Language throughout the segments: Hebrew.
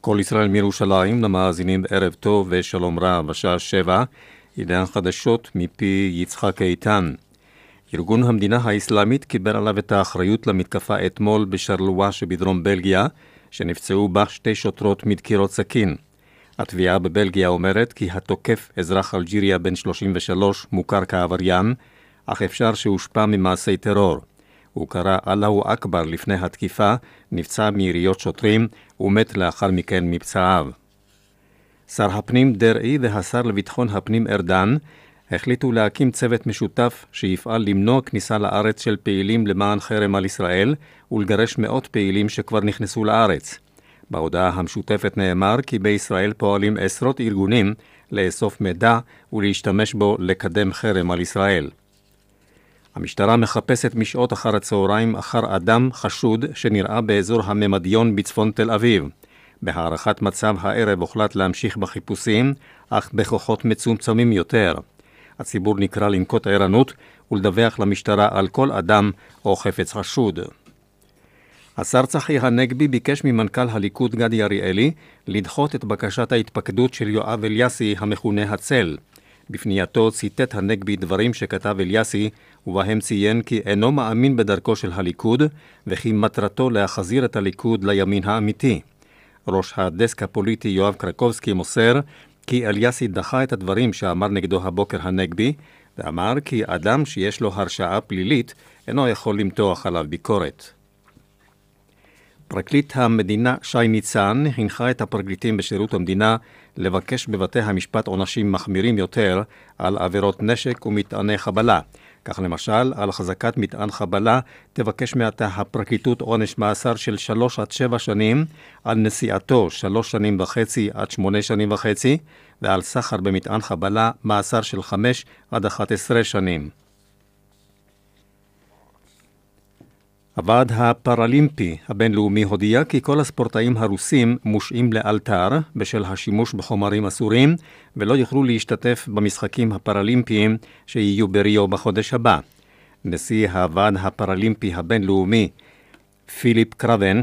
כל ישראל מירושלים, למאזינים ערב טוב ושלום רב, השעה שבע, הנה החדשות מפי יצחק איתן. ארגון המדינה האסלאמית קיבל עליו את האחריות למתקפה אתמול בשרלואה שבדרום בלגיה, שנפצעו בה שתי שוטרות מדקירות סכין. התביעה בבלגיה אומרת כי התוקף, אזרח אלג'יריה בן 33, מוכר כעבריין, אך אפשר שהושפע ממעשי טרור. הוא קרא אללהו אכבר לפני התקיפה, נפצע מיריות שוטרים ומת לאחר מכן מפצעיו. שר הפנים דרעי והשר לביטחון הפנים ארדן החליטו להקים צוות משותף שיפעל למנוע כניסה לארץ של פעילים למען חרם על ישראל ולגרש מאות פעילים שכבר נכנסו לארץ. בהודעה המשותפת נאמר כי בישראל פועלים עשרות ארגונים לאסוף מידע ולהשתמש בו לקדם חרם על ישראל. המשטרה מחפשת משעות אחר הצהריים אחר אדם חשוד שנראה באזור הממדיון בצפון תל אביב. בהערכת מצב הערב הוחלט להמשיך בחיפושים, אך בכוחות מצומצמים יותר. הציבור נקרא לנקוט ערנות ולדווח למשטרה על כל אדם או חפץ חשוד. השר צחי הנגבי ביקש ממנכ"ל הליכוד גדי אריאלי לדחות את בקשת ההתפקדות של יואב אליאסי המכונה הצל. בפנייתו ציטט הנגבי דברים שכתב אליאסי, ובהם ציין כי אינו מאמין בדרכו של הליכוד, וכי מטרתו להחזיר את הליכוד לימין האמיתי. ראש הדסק הפוליטי יואב קרקובסקי מוסר כי אליאסי דחה את הדברים שאמר נגדו הבוקר הנגבי, ואמר כי אדם שיש לו הרשעה פלילית אינו יכול למתוח עליו ביקורת. פרקליט המדינה שי ניצן הנחה את הפרקליטים בשירות המדינה לבקש בבתי המשפט עונשים מחמירים יותר על עבירות נשק ומטעני חבלה. כך למשל, על החזקת מטען חבלה תבקש מעתה הפרקליטות עונש מאסר של שלוש עד שבע שנים, על נשיאתו שלוש שנים וחצי עד שמונה שנים וחצי, ועל סחר במטען חבלה מאסר של חמש עד אחת עשרה שנים. הוועד הפראלימפי הבינלאומי הודיע כי כל הספורטאים הרוסים מושעים לאלתר בשל השימוש בחומרים אסורים ולא יוכלו להשתתף במשחקים הפראלימפיים שיהיו בריו בחודש הבא. נשיא הוועד הפראלימפי הבינלאומי פיליפ קרבן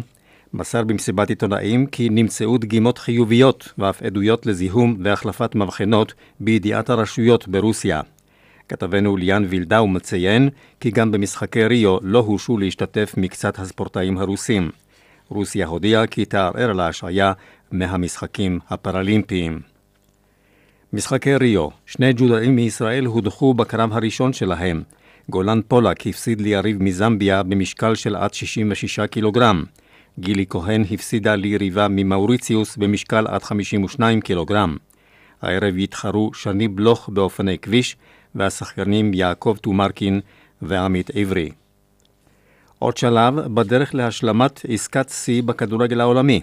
מסר במסיבת עיתונאים כי נמצאו דגימות חיוביות ואף עדויות לזיהום והחלפת מבחנות בידיעת הרשויות ברוסיה. כתבנו ליאן וילדאו מציין כי גם במשחקי ריו לא הורשו להשתתף מקצת הספורטאים הרוסים. רוסיה הודיעה כי תערער על ההשעיה מהמשחקים הפראלימפיים. משחקי ריו, שני ג'ודאים מישראל הודחו בקרב הראשון שלהם. גולן פולק הפסיד ליריב מזמביה במשקל של עד 66 קילוגרם. גילי כהן הפסידה ליריבה ממאוריציוס במשקל עד 52 קילוגרם. הערב יתחרו שני בלוך באופני כביש, והשחקנים יעקב טומרקין ועמית עברי. עוד שלב בדרך להשלמת עסקת שיא בכדורגל העולמי.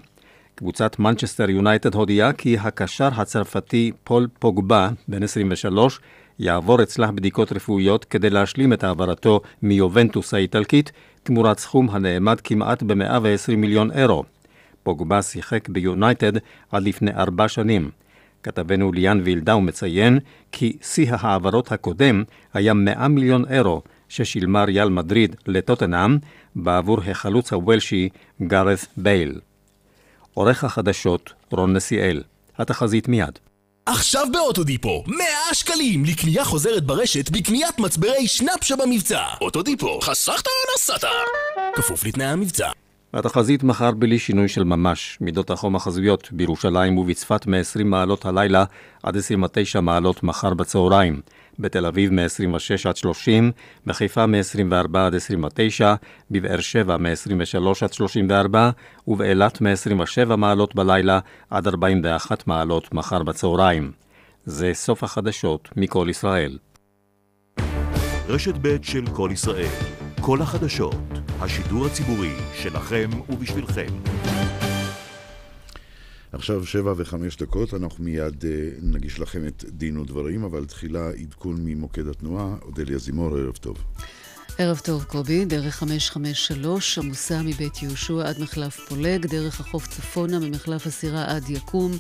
קבוצת מנצ'סטר יונייטד הודיעה כי הקשר הצרפתי פול פוגבה, בן 23, יעבור אצלה בדיקות רפואיות כדי להשלים את העברתו מיובנטוס האיטלקית, תמורת סכום הנאמד כמעט ב-120 מיליון אירו. פוגבה שיחק ביונייטד עד לפני ארבע שנים. כתבנו ליאן וילדאו מציין כי שיא ההעברות הקודם היה 100 מיליון אירו ששילמה ריאל מדריד לטוטנאם בעבור החלוץ הוולשי גארת בייל. עורך החדשות רון נסיאל. התחזית מיד. עכשיו באוטודיפו, 100 שקלים לקנייה חוזרת ברשת בקניית מצברי שנאפ שבמבצע. אוטודיפו, חסכת או נסעת? כפוף לתנאי המבצע. התחזית מחר בלי שינוי של ממש. מידות החום החזויות בירושלים ובצפת מ-20 מעלות הלילה עד 29 מעלות מחר בצהריים. בתל אביב מ-26 עד 30, בחיפה מ-24 עד 29, בבאר שבע מ-23 עד 34, ובאילת מ-27 מעלות בלילה עד 41 מעלות מחר בצהריים. זה סוף החדשות מכל ישראל. רשת ב' של כל ישראל, כל החדשות, השידור הציבורי שלכם ובשבילכם. עכשיו שבע וחמש דקות, אנחנו מיד אה, נגיש לכם את דין ודברים, אבל תחילה עדכון ממוקד התנועה, אודליה זימור, ערב טוב. ערב טוב, קובי. דרך 553 עמוסה מבית יהושע עד מחלף פולג, דרך החוף צפונה ממחלף הסירה עד יקום,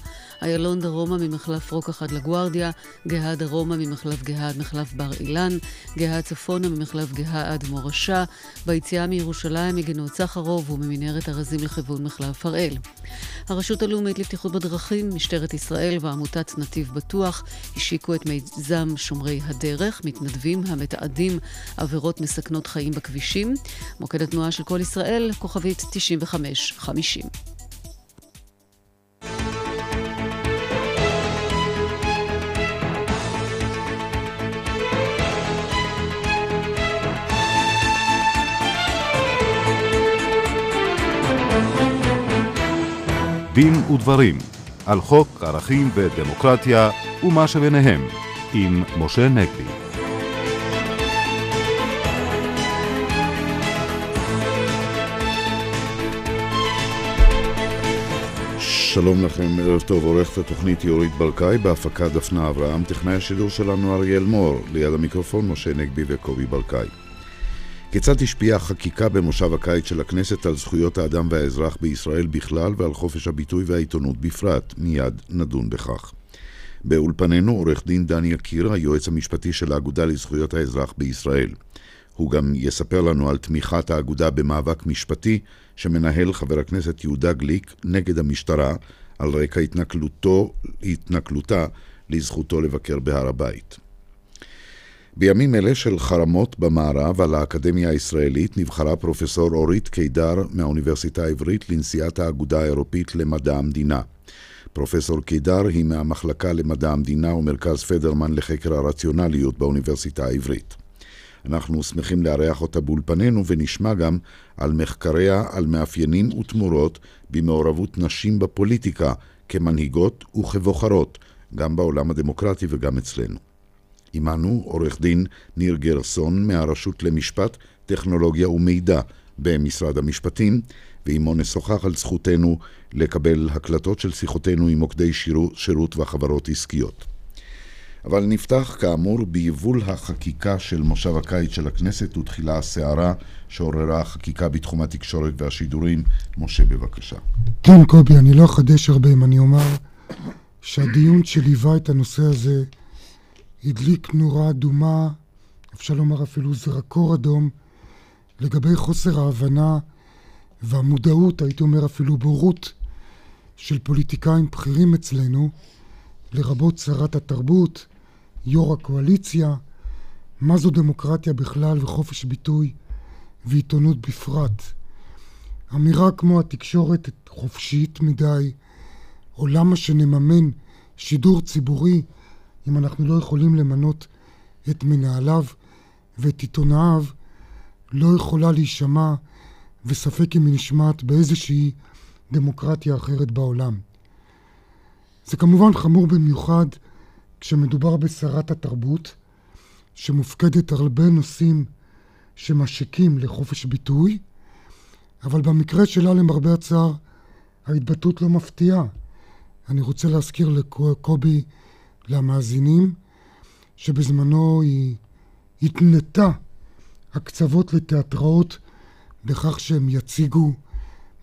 איילון דרומה ממחלף רוקח עד לגוארדיה, גאה דרומה ממחלף גאה עד מחלף בר אילן, גאה צפונה ממחלף גאה עד מורשה, ביציאה מירושלים מגנות סחרוב וממנהרת ארזים לכיוון מחלף הראל. הרשות הלאומית לבטיחות בדרכים, משטרת ישראל ועמותת נתיב בטוח השיקו את מיזם שומרי הדרך, מתנדבים המתעדים עבירות מסכנות חיים בכבישים. מוקד התנועה של כל ישראל, כוכבית 9550. דין ודברים על חוק ערכים ודמוקרטיה ומה שביניהם עם משה נגבי. שלום לכם, ערב טוב, עורכת התוכנית יורית ברקאי, בהפקה דפנה אברהם, טכנאי השידור שלנו אריאל מור, ליד המיקרופון משה נגבי וקובי ברקאי. כיצד השפיעה החקיקה במושב הקיץ של הכנסת על זכויות האדם והאזרח בישראל בכלל ועל חופש הביטוי והעיתונות בפרט? מיד נדון בכך. באולפנינו עורך דין דני יקיר, היועץ המשפטי של האגודה לזכויות האזרח בישראל. הוא גם יספר לנו על תמיכת האגודה במאבק משפטי שמנהל חבר הכנסת יהודה גליק נגד המשטרה על רקע התנכלותו, התנכלותה לזכותו לבקר בהר הבית. בימים אלה של חרמות במערב על האקדמיה הישראלית נבחרה פרופסור אורית קידר מהאוניברסיטה העברית לנשיאת האגודה האירופית למדע המדינה. פרופסור קידר היא מהמחלקה למדע המדינה ומרכז פדרמן לחקר הרציונליות באוניברסיטה העברית. אנחנו שמחים לארח אותה באולפנינו ונשמע גם על מחקריה על מאפיינים ותמורות במעורבות נשים בפוליטיקה כמנהיגות וכבוחרות, גם בעולם הדמוקרטי וגם אצלנו. עמנו עורך דין ניר גרסון מהרשות למשפט, טכנולוגיה ומידע במשרד המשפטים, ועמו נשוחח על זכותנו לקבל הקלטות של שיחותינו עם מוקדי שירות, שירות וחברות עסקיות. אבל נפתח כאמור ביבול החקיקה של מושב הקיץ של הכנסת ותחילה הסערה שעוררה החקיקה בתחום התקשורת והשידורים. משה, בבקשה. כן, קובי, אני לא אחדש הרבה אם אני אומר שהדיון שליווה את הנושא הזה הדליק נורה אדומה, אפשר לומר אפילו זרקור אדום, לגבי חוסר ההבנה והמודעות, הייתי אומר אפילו בורות, של פוליטיקאים בכירים אצלנו, לרבות שרת התרבות, יו"ר הקואליציה, מה זו דמוקרטיה בכלל וחופש ביטוי ועיתונות בפרט. אמירה כמו התקשורת חופשית מדי, או למה שנממן שידור ציבורי אם אנחנו לא יכולים למנות את מנהליו ואת עיתונאיו, לא יכולה להישמע וספק אם היא נשמעת באיזושהי דמוקרטיה אחרת בעולם. זה כמובן חמור במיוחד כשמדובר בשרת התרבות, שמופקדת על הרבה נושאים שמשיקים לחופש ביטוי, אבל במקרה שלה, למרבה הצער, ההתבטאות לא מפתיעה. אני רוצה להזכיר לקובי, למאזינים, שבזמנו היא התנתה הקצוות לתיאטראות בכך שהם יציגו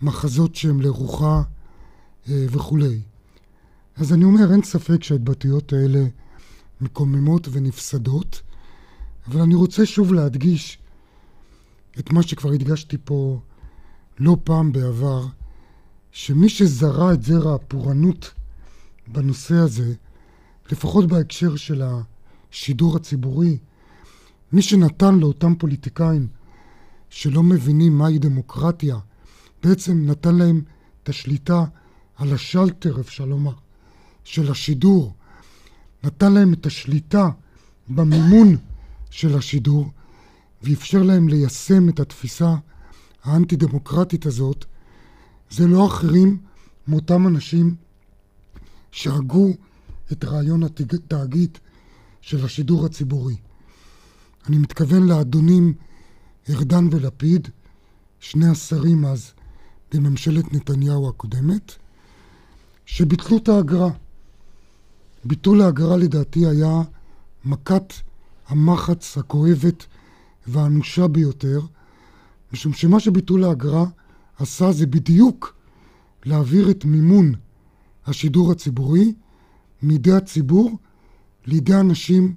מחזות שהם לרוחה אה, וכולי. אז אני אומר, אין ספק שההתבטאויות האלה מקוממות ונפסדות, אבל אני רוצה שוב להדגיש את מה שכבר הדגשתי פה לא פעם בעבר, שמי שזרע את זרע הפורענות בנושא הזה, לפחות בהקשר של השידור הציבורי, מי שנתן לאותם פוליטיקאים שלא מבינים מהי דמוקרטיה, בעצם נתן להם את השליטה על השלטר, אפשר לומר, של השידור, נתן להם את השליטה במימון של השידור, ואפשר להם ליישם את התפיסה האנטי-דמוקרטית הזאת, זה לא אחרים מאותם אנשים שהגו את רעיון התאגיד של השידור הציבורי. אני מתכוון לאדונים ארדן ולפיד, שני השרים אז בממשלת נתניהו הקודמת, שביטלו את האגרה. ביטול האגרה לדעתי היה מכת המחץ הכואבת והאנושה ביותר, משום שמה שביטול האגרה עשה זה בדיוק להעביר את מימון השידור הציבורי מידי הציבור לידי אנשים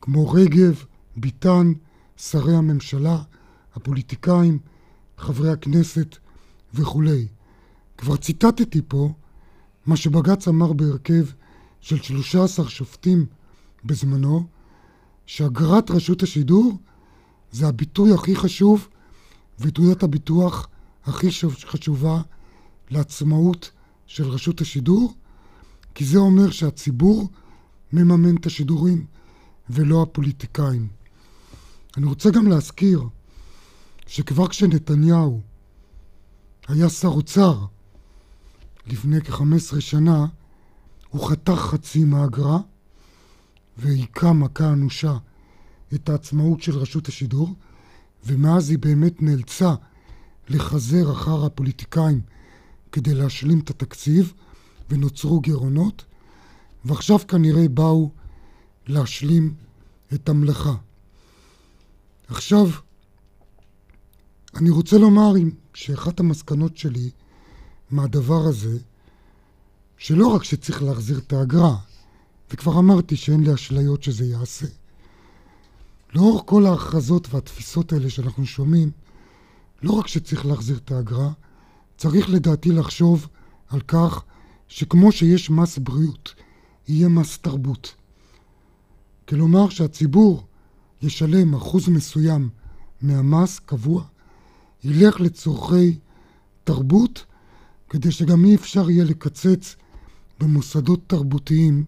כמו רגב, ביטן, שרי הממשלה, הפוליטיקאים, חברי הכנסת וכולי. כבר ציטטתי פה מה שבג"ץ אמר בהרכב של 13 שופטים בזמנו, שאגרת רשות השידור זה הביטוי הכי חשוב ותעודת הביטוח הכי חשובה לעצמאות של רשות השידור, כי זה אומר שהציבור מממן את השידורים ולא הפוליטיקאים. אני רוצה גם להזכיר שכבר כשנתניהו היה שר אוצר לפני כ-15 שנה, הוא חתך חצי מהאגרה והיכה מכה אנושה את העצמאות של רשות השידור, ומאז היא באמת נאלצה לחזר אחר הפוליטיקאים כדי להשלים את התקציב, ונוצרו גירעונות, ועכשיו כנראה באו להשלים את המלאכה. עכשיו, אני רוצה לומר שאחת המסקנות שלי מהדבר הזה, שלא רק שצריך להחזיר את האגרה, וכבר אמרתי שאין לי אשליות שזה יעשה. לאור כל ההכרזות והתפיסות האלה שאנחנו שומעים, לא רק שצריך להחזיר את האגרה, צריך לדעתי לחשוב על כך שכמו שיש מס בריאות, יהיה מס תרבות. כלומר שהציבור ישלם אחוז מסוים מהמס קבוע, ילך לצורכי תרבות, כדי שגם אי אפשר יהיה לקצץ במוסדות תרבותיים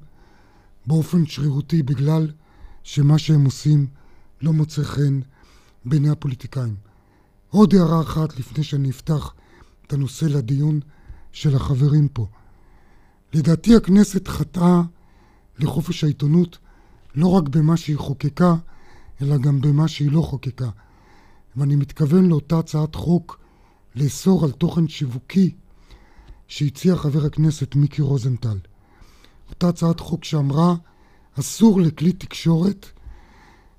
באופן שרירותי בגלל שמה שהם עושים לא מוצא חן בעיני הפוליטיקאים. עוד הערה אחת לפני שאני אפתח את הנושא לדיון של החברים פה. לדעתי הכנסת חטאה לחופש העיתונות לא רק במה שהיא חוקקה, אלא גם במה שהיא לא חוקקה. ואני מתכוון לאותה הצעת חוק לאסור על תוכן שיווקי שהציע חבר הכנסת מיקי רוזנטל. אותה הצעת חוק שאמרה אסור לכלי תקשורת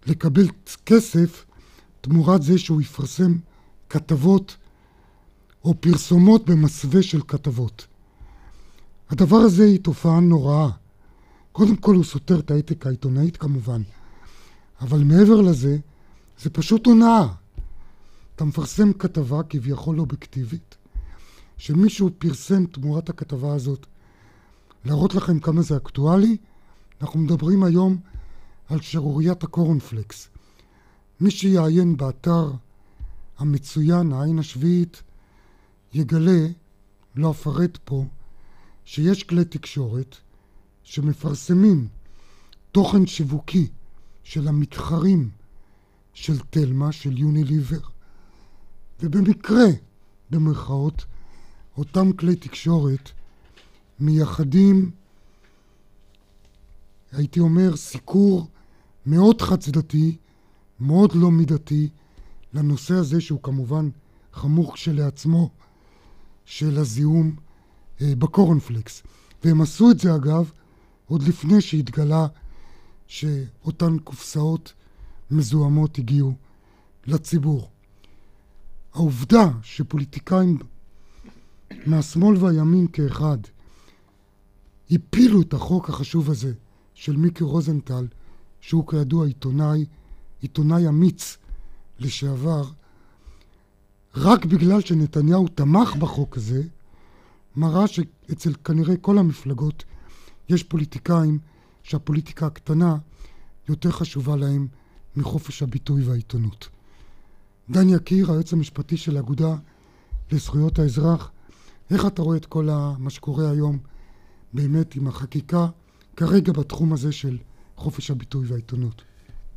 לקבל כסף תמורת זה שהוא יפרסם כתבות או פרסומות במסווה של כתבות. הדבר הזה היא תופעה נוראה. קודם כל הוא סותר את האתיקה העיתונאית כמובן, אבל מעבר לזה, זה פשוט הונאה. אתה מפרסם כתבה כביכול אובייקטיבית, שמישהו פרסם תמורת הכתבה הזאת. להראות לכם כמה זה אקטואלי, אנחנו מדברים היום על שערוריית הקורנפלקס. מי שיעיין באתר המצוין, העין השביעית, יגלה, לא אפרט פה, שיש כלי תקשורת שמפרסמים תוכן שיווקי של המתחרים של תלמה, של יוניליבר, ובמקרה, במרכאות, אותם כלי תקשורת מייחדים, הייתי אומר, סיקור מאוד חד צדדי, מאוד לא מידתי, לנושא הזה שהוא כמובן חמור כשלעצמו של הזיהום בקורנפלקס. והם עשו את זה אגב עוד לפני שהתגלה שאותן קופסאות מזוהמות הגיעו לציבור. העובדה שפוליטיקאים מהשמאל והימין כאחד הפילו את החוק החשוב הזה של מיקי רוזנטל, שהוא כידוע עיתונאי, עיתונאי אמיץ לשעבר, רק בגלל שנתניהו תמך בחוק הזה, מראה שאצל כנראה כל המפלגות יש פוליטיקאים שהפוליטיקה הקטנה יותר חשובה להם מחופש הביטוי והעיתונות. דן יקיר, היועץ המשפטי של האגודה לזכויות האזרח, איך אתה רואה את כל מה שקורה היום באמת עם החקיקה כרגע בתחום הזה של חופש הביטוי והעיתונות?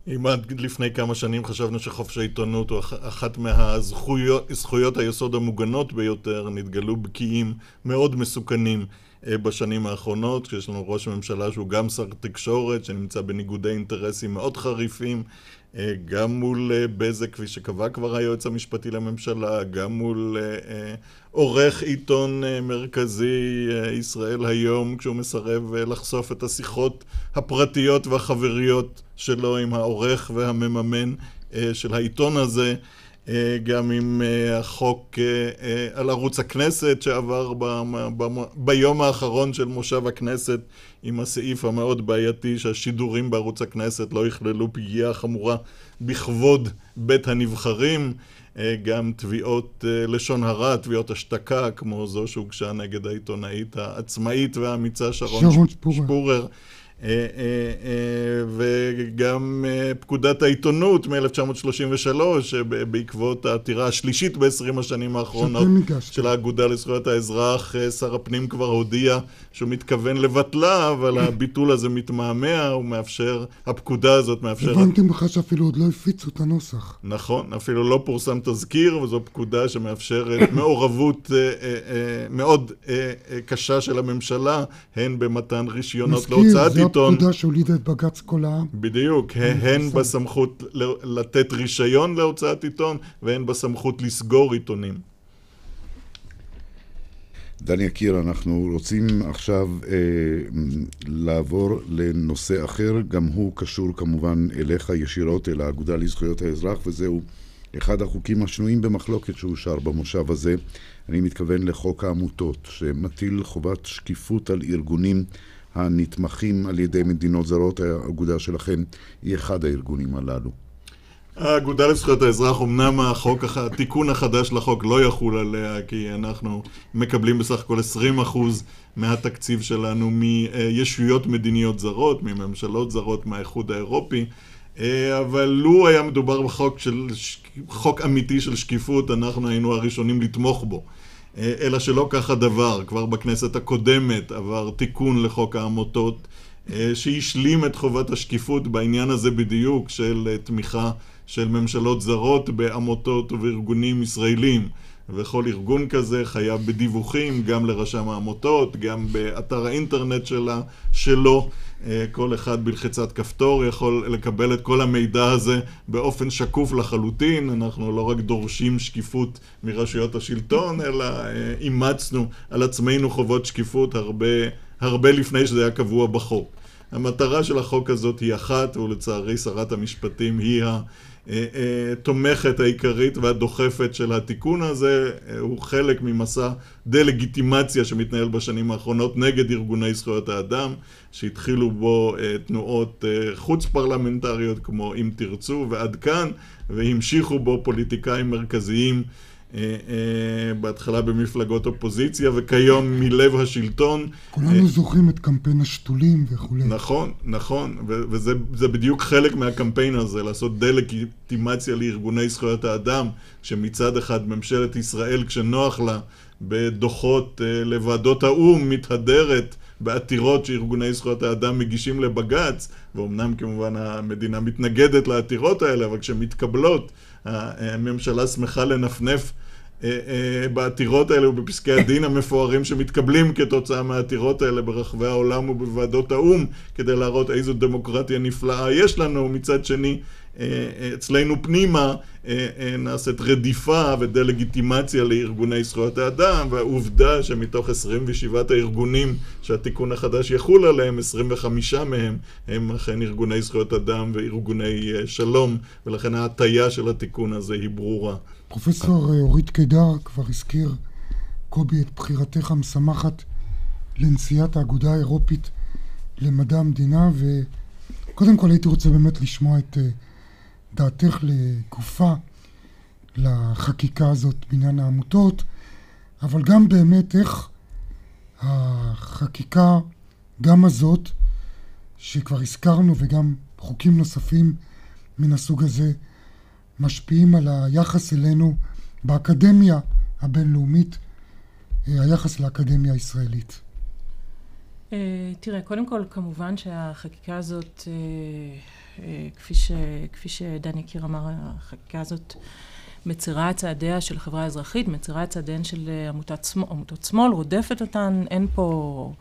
אם עד לפני כמה שנים חשבנו שחופש העיתונות הוא אחת מהזכויות היסוד המוגנות ביותר, נתגלו בקיאים מאוד מסוכנים בשנים האחרונות, כשיש לנו ראש ממשלה שהוא גם שר תקשורת, שנמצא בניגודי אינטרסים מאוד חריפים, אה, גם מול אה, בזק, כפי שקבע כבר היועץ המשפטי לממשלה, גם מול עורך עיתון מרכזי ישראל היום, כשהוא מסרב לחשוף את השיחות הפרטיות והחבריות שלו עם העורך והמממן של העיתון הזה. אה, גם עם אה, החוק אה, על ערוץ הכנסת שעבר ביום האחרון של מושב הכנסת עם הסעיף המאוד בעייתי שהשידורים בערוץ הכנסת לא יכללו פגיעה חמורה בכבוד בית הנבחרים גם תביעות לשון הרע, תביעות השתקה, כמו זו שהוגשה נגד העיתונאית העצמאית והאמיצה שרון, שרון שפורר. שפורר. אה, אה, אה, וגם פקודת העיתונות מ-1933, בעקבות העתירה השלישית ב-20 השנים האחרונות של האגודה לזכויות האזרח, שר הפנים כבר הודיע שהוא מתכוון לבטלה, אבל הביטול הזה מתמהמה, הוא מאפשר, הפקודה הזאת מאפשרת... הבנתי ממך שאפילו עוד לא הפיצו את הנוסח. נכון, אפילו לא פורסם תזכיר, וזו פקודה שמאפשרת מעורבות מאוד קשה של הממשלה, הן במתן רישיונות להוצאת עיתון. זו הפקודה שהולידה את בג"ץ כל העם. בדיוק, הן בסמכות לתת רישיון להוצאת עיתון, והן בסמכות לסגור עיתונים. דן יקיר, אנחנו רוצים עכשיו אה, לעבור לנושא אחר, גם הוא קשור כמובן אליך ישירות, אל האגודה לזכויות האזרח, וזהו אחד החוקים השנויים במחלוקת שאושר במושב הזה. אני מתכוון לחוק העמותות, שמטיל חובת שקיפות על ארגונים הנתמכים על ידי מדינות זרות, האגודה שלכם היא אחד הארגונים הללו. האגודה לזכויות האזרח, אמנם החוק, התיקון החדש לחוק לא יחול עליה, כי אנחנו מקבלים בסך הכל 20% מהתקציב שלנו מישויות מדיניות זרות, מממשלות זרות, מהאיחוד האירופי, אבל לו היה מדובר בחוק של, חוק אמיתי של שקיפות, אנחנו היינו הראשונים לתמוך בו. אלא שלא כך הדבר. כבר בכנסת הקודמת עבר תיקון לחוק העמותות אה, שהשלים את חובת השקיפות בעניין הזה בדיוק של אה, תמיכה של ממשלות זרות בעמותות ובארגונים ישראלים. וכל ארגון כזה חייב בדיווחים גם לרשם העמותות, גם באתר האינטרנט שלה, שלו. אה, כל אחד בלחיצת כפתור יכול לקבל את כל המידע הזה באופן שקוף לחלוטין. אנחנו לא רק דורשים שקיפות מרשויות השלטון, אלא אה, אימצנו על עצמנו חובות שקיפות הרבה, הרבה לפני שזה היה קבוע בחוק. המטרה של החוק הזאת היא אחת, ולצערי שרת המשפטים היא התומכת העיקרית והדוחפת של התיקון הזה. הוא חלק ממסע דה-לגיטימציה שמתנהל בשנים האחרונות נגד ארגוני זכויות האדם, שהתחילו בו אה, תנועות אה, חוץ פרלמנטריות כמו אם תרצו ועד כאן, והמשיכו בו פוליטיקאים מרכזיים אה, אה, בהתחלה במפלגות אופוזיציה וכיום מלב השלטון. כולנו אה, זוכרים את קמפיין השתולים וכולי. נכון, נכון, וזה בדיוק חלק מהקמפיין הזה, לעשות דה-לגיטימציה לארגוני זכויות האדם, שמצד אחד ממשלת ישראל, כשנוח לה, בדוחות לוועדות האו"ם, מתהדרת בעתירות שארגוני זכויות האדם מגישים לבג"ץ, ואומנם כמובן המדינה מתנגדת לעתירות האלה, אבל כשמתקבלות, הממשלה שמחה לנפנף אה, אה, בעתירות האלה ובפסקי הדין המפוארים שמתקבלים כתוצאה מהעתירות האלה ברחבי העולם ובוועדות האו"ם כדי להראות איזו דמוקרטיה נפלאה יש לנו, מצד שני אה, אצלנו פנימה נעשית רדיפה ודה-לגיטימציה לארגוני זכויות האדם והעובדה שמתוך 27 הארגונים שהתיקון החדש יחול עליהם, 25 מהם הם אכן ארגוני זכויות אדם וארגוני שלום ולכן ההטייה של התיקון הזה היא ברורה. פרופסור אה, אורית קידר כבר הזכיר, קובי, את בחירתך המשמחת לנשיאת האגודה האירופית למדע המדינה, וקודם כל הייתי רוצה באמת לשמוע את אה, דעתך לגופה לחקיקה הזאת בעניין העמותות, אבל גם באמת איך החקיקה, גם הזאת, שכבר הזכרנו, וגם חוקים נוספים מן הסוג הזה, משפיעים על היחס אלינו באקדמיה הבינלאומית, אה, היחס לאקדמיה הישראלית. אה, תראה, קודם כל, כמובן שהחקיקה הזאת, אה, כפי, ש, כפי שדני קיר אמר, החקיקה הזאת מצרה את צעדיה של החברה האזרחית, מצרה את צעדיהן של עמותות שמאל, עמותות שמאל, רודפת אותן, אין פה...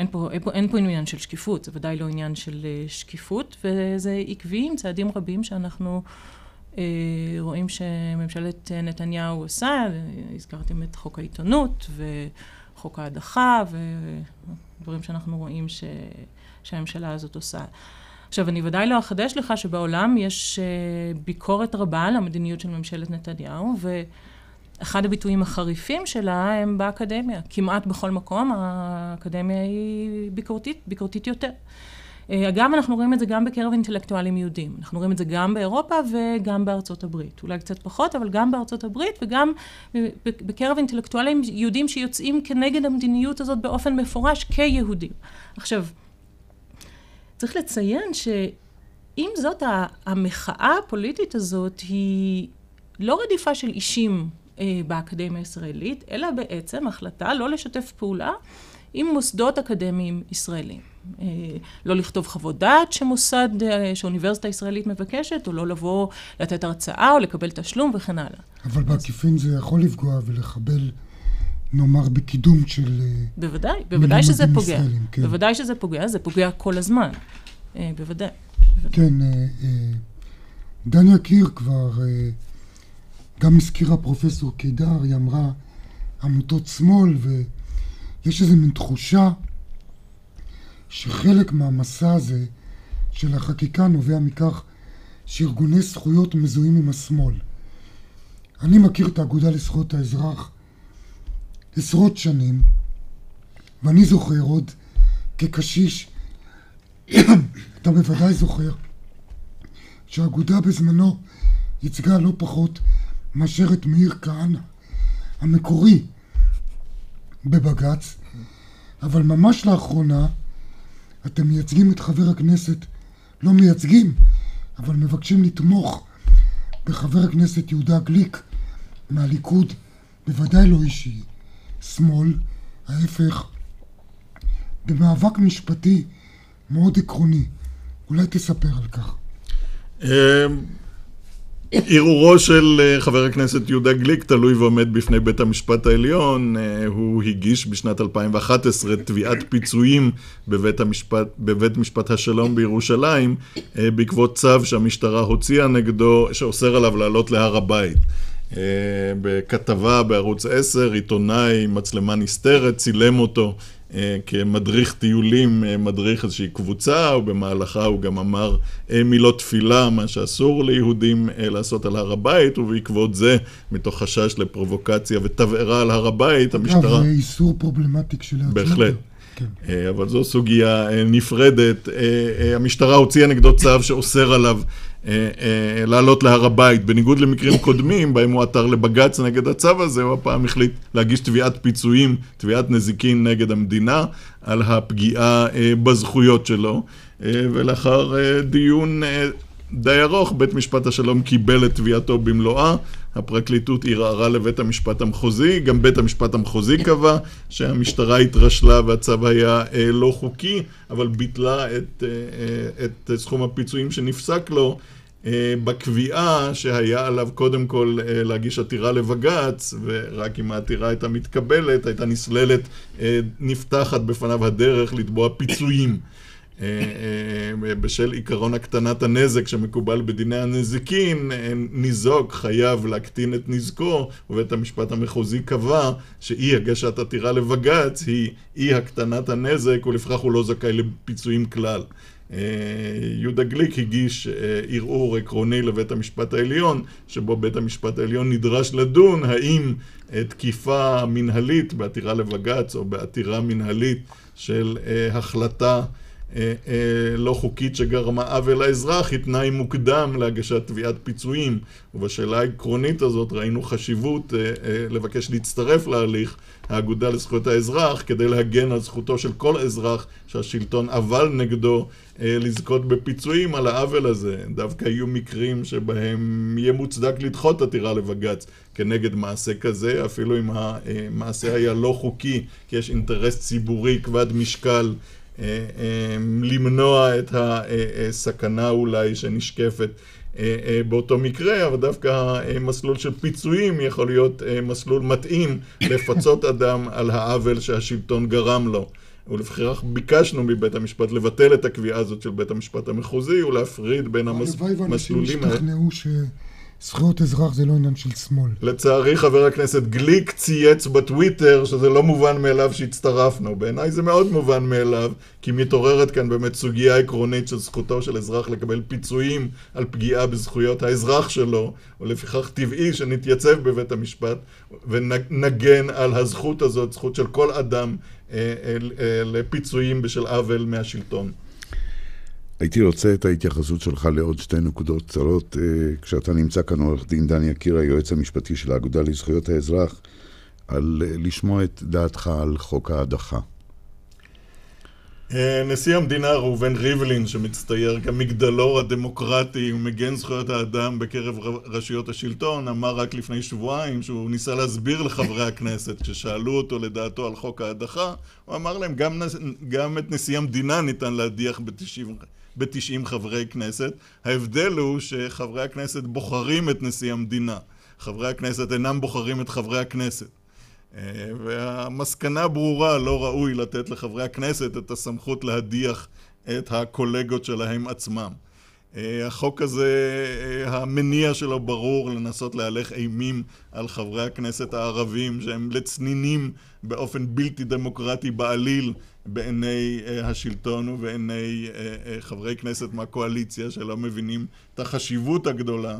אין פה, אין, פה, אין פה עניין של שקיפות, זה ודאי לא עניין של uh, שקיפות, וזה עקבי עם צעדים רבים שאנחנו uh, רואים שממשלת נתניהו עושה, הזכרתם את חוק העיתונות וחוק ההדחה ודברים שאנחנו רואים ש, שהממשלה הזאת עושה. עכשיו, אני ודאי לא אחדש לך שבעולם יש uh, ביקורת רבה על המדיניות של ממשלת נתניהו, ו... אחד הביטויים החריפים שלה הם באקדמיה. כמעט בכל מקום האקדמיה היא ביקורתית, ביקורתית יותר. אגב, אנחנו רואים את זה גם בקרב אינטלקטואלים יהודים. אנחנו רואים את זה גם באירופה וגם בארצות הברית. אולי קצת פחות, אבל גם בארצות הברית וגם בקרב אינטלקטואלים יהודים שיוצאים כנגד המדיניות הזאת באופן מפורש כיהודים. עכשיו, צריך לציין שאם זאת המחאה הפוליטית הזאת, היא לא רדיפה של אישים אה, באקדמיה הישראלית, אלא בעצם החלטה לא לשתף פעולה עם מוסדות אקדמיים ישראלים. אה, לא לכתוב חוות דעת שמוסד, אה, שאוניברסיטה ישראלית מבקשת, או לא לבוא לתת הרצאה או לקבל תשלום וכן הלאה. אבל בעקיפין זה יכול לפגוע ולחבל, נאמר, בקידום של... בוודאי, בוודאי שזה פוגע. ישראלים, כן. בוודאי שזה פוגע, זה פוגע כל הזמן. בוודאי. כן, דניה קיר כבר גם הזכירה פרופסור קידר, היא אמרה עמותות שמאל, ויש איזו מין תחושה שחלק מהמסע הזה של החקיקה נובע מכך שארגוני זכויות מזוהים עם השמאל. אני מכיר את האגודה לזכויות האזרח עשרות שנים, ואני זוכר עוד כקשיש, אתה בוודאי זוכר, שהאגודה בזמנו ייצגה לא פחות מאשר את מאיר כהנא המקורי בבג"ץ, אבל ממש לאחרונה אתם מייצגים את חבר הכנסת, לא מייצגים, אבל מבקשים לתמוך בחבר הכנסת יהודה גליק מהליכוד, בוודאי לא אישי, שמאל, ההפך, במאבק משפטי מאוד עקרוני. אולי תספר על כך. ערעורו של אה, חבר הכנסת יהודה גליק תלוי ועומד בפני בית המשפט העליון. אה, הוא הגיש בשנת 2011 תביעת פיצויים בבית, המשפט, בבית משפט השלום בירושלים אה, בעקבות צו שהמשטרה הוציאה נגדו, שאוסר עליו לעלות להר הבית. בכתבה בערוץ 10, עיתונאי, מצלמה נסתרת, צילם אותו כמדריך טיולים, אה, מדריך איזושהי קבוצה, ובמהלכה הוא גם אמר אה, מילות תפילה, מה שאסור ליהודים לעשות על הר הבית, ובעקבות זה, מתוך חשש לפרובוקציה ותבערה על הר הבית, המשטרה... אגב, זה איסור פרובלמטי כשלעצמו. בהחלט. כן. אבל זו סוגיה נפרדת. המשטרה הוציאה נגדו צו שאוסר עליו אה, אה, לעלות להר הבית, בניגוד למקרים קודמים בהם הוא עתר לבג"ץ נגד הצו הזה, הוא הפעם החליט להגיש תביעת פיצויים, תביעת נזיקין נגד המדינה על הפגיעה אה, בזכויות שלו, ולאחר דיון די ארוך, בית משפט השלום קיבל את תביעתו במלואה, הפרקליטות ערערה לבית המשפט המחוזי, גם בית המשפט המחוזי קבע שהמשטרה התרשלה והצו היה אה, לא חוקי, אבל ביטלה את, אה, אה, את סכום הפיצויים שנפסק לו. אה, בקביעה שהיה עליו קודם כל אה, להגיש עתירה לבג"ץ, ורק אם העתירה הייתה מתקבלת, הייתה נסללת, אה, נפתחת בפניו הדרך לתבוע פיצויים. אה, אה, בשל עיקרון הקטנת הנזק שמקובל בדיני הנזיקין, אה, ניזוק חייב להקטין את נזקו, ובית המשפט המחוזי קבע שאי הגשת עתירה לבג"ץ היא אי הקטנת הנזק, ולפיכך הוא לא זכאי לפיצויים כלל. יהודה גליק הגיש ערעור עקרוני לבית המשפט העליון, שבו בית המשפט העליון נדרש לדון האם תקיפה מנהלית בעתירה לבג"ץ או בעתירה מנהלית של החלטה אה, אה, לא חוקית שגרמה עוול לאזרח היא תנאי מוקדם להגשת תביעת פיצויים ובשאלה העקרונית הזאת ראינו חשיבות אה, לבקש להצטרף להליך האגודה לזכויות האזרח כדי להגן על זכותו של כל אזרח שהשלטון אבל נגדו לזכות בפיצויים על העוול הזה. דווקא יהיו מקרים שבהם יהיה מוצדק לדחות עתירה לבג"ץ כנגד מעשה כזה, אפילו אם המעשה היה לא חוקי, כי יש אינטרס ציבורי כבד משקל אה, אה, למנוע את הסכנה אולי שנשקפת אה, באותו מקרה, אבל דווקא מסלול של פיצויים יכול להיות מסלול מתאים לפצות אדם על העוול שהשלטון גרם לו. ולפיכך ביקשנו מבית המשפט לבטל את הקביעה הזאת של בית המשפט המחוזי ולהפריד בין המסלולים האלה. הלוואי ואנשים ישתכנעו ש... זכויות אזרח זה לא עניין של שמאל. לצערי חבר הכנסת גליק צייץ בטוויטר שזה לא מובן מאליו שהצטרפנו. בעיניי זה מאוד מובן מאליו, כי מתעוררת כאן באמת סוגיה עקרונית של זכותו של אזרח לקבל פיצויים על פגיעה בזכויות האזרח שלו, ולפיכך טבעי שנתייצב בבית המשפט ונגן על הזכות הזאת, זכות של כל אדם, אה, אה, אה, לפיצויים בשל עוול מהשלטון. הייתי רוצה את ההתייחסות שלך לעוד שתי נקודות קצרות. כשאתה נמצא כאן, עורך דין דני יקיר, היועץ המשפטי של האגודה לזכויות האזרח, על לשמוע את דעתך על חוק ההדחה. אה, נשיא המדינה ראובן ריבלין, שמצטייר כמגדלור הדמוקרטי ומגן זכויות האדם בקרב רשויות השלטון, אמר רק לפני שבועיים שהוא ניסה להסביר לחברי הכנסת, כששאלו אותו לדעתו על חוק ההדחה, הוא אמר להם, גם, גם את נשיא המדינה ניתן להדיח ב-90 חברי כנסת. ההבדל הוא שחברי הכנסת בוחרים את נשיא המדינה. חברי הכנסת אינם בוחרים את חברי הכנסת. אה, והמסקנה ברורה, לא ראוי לתת לחברי הכנסת את הסמכות להדיח את הקולגות שלהם עצמם. אה, החוק הזה, אה, המניע שלו ברור לנסות להלך אימים על חברי הכנסת הערבים שהם לצנינים באופן בלתי דמוקרטי בעליל בעיני השלטון ובעיני חברי כנסת מהקואליציה שלא מבינים את החשיבות הגדולה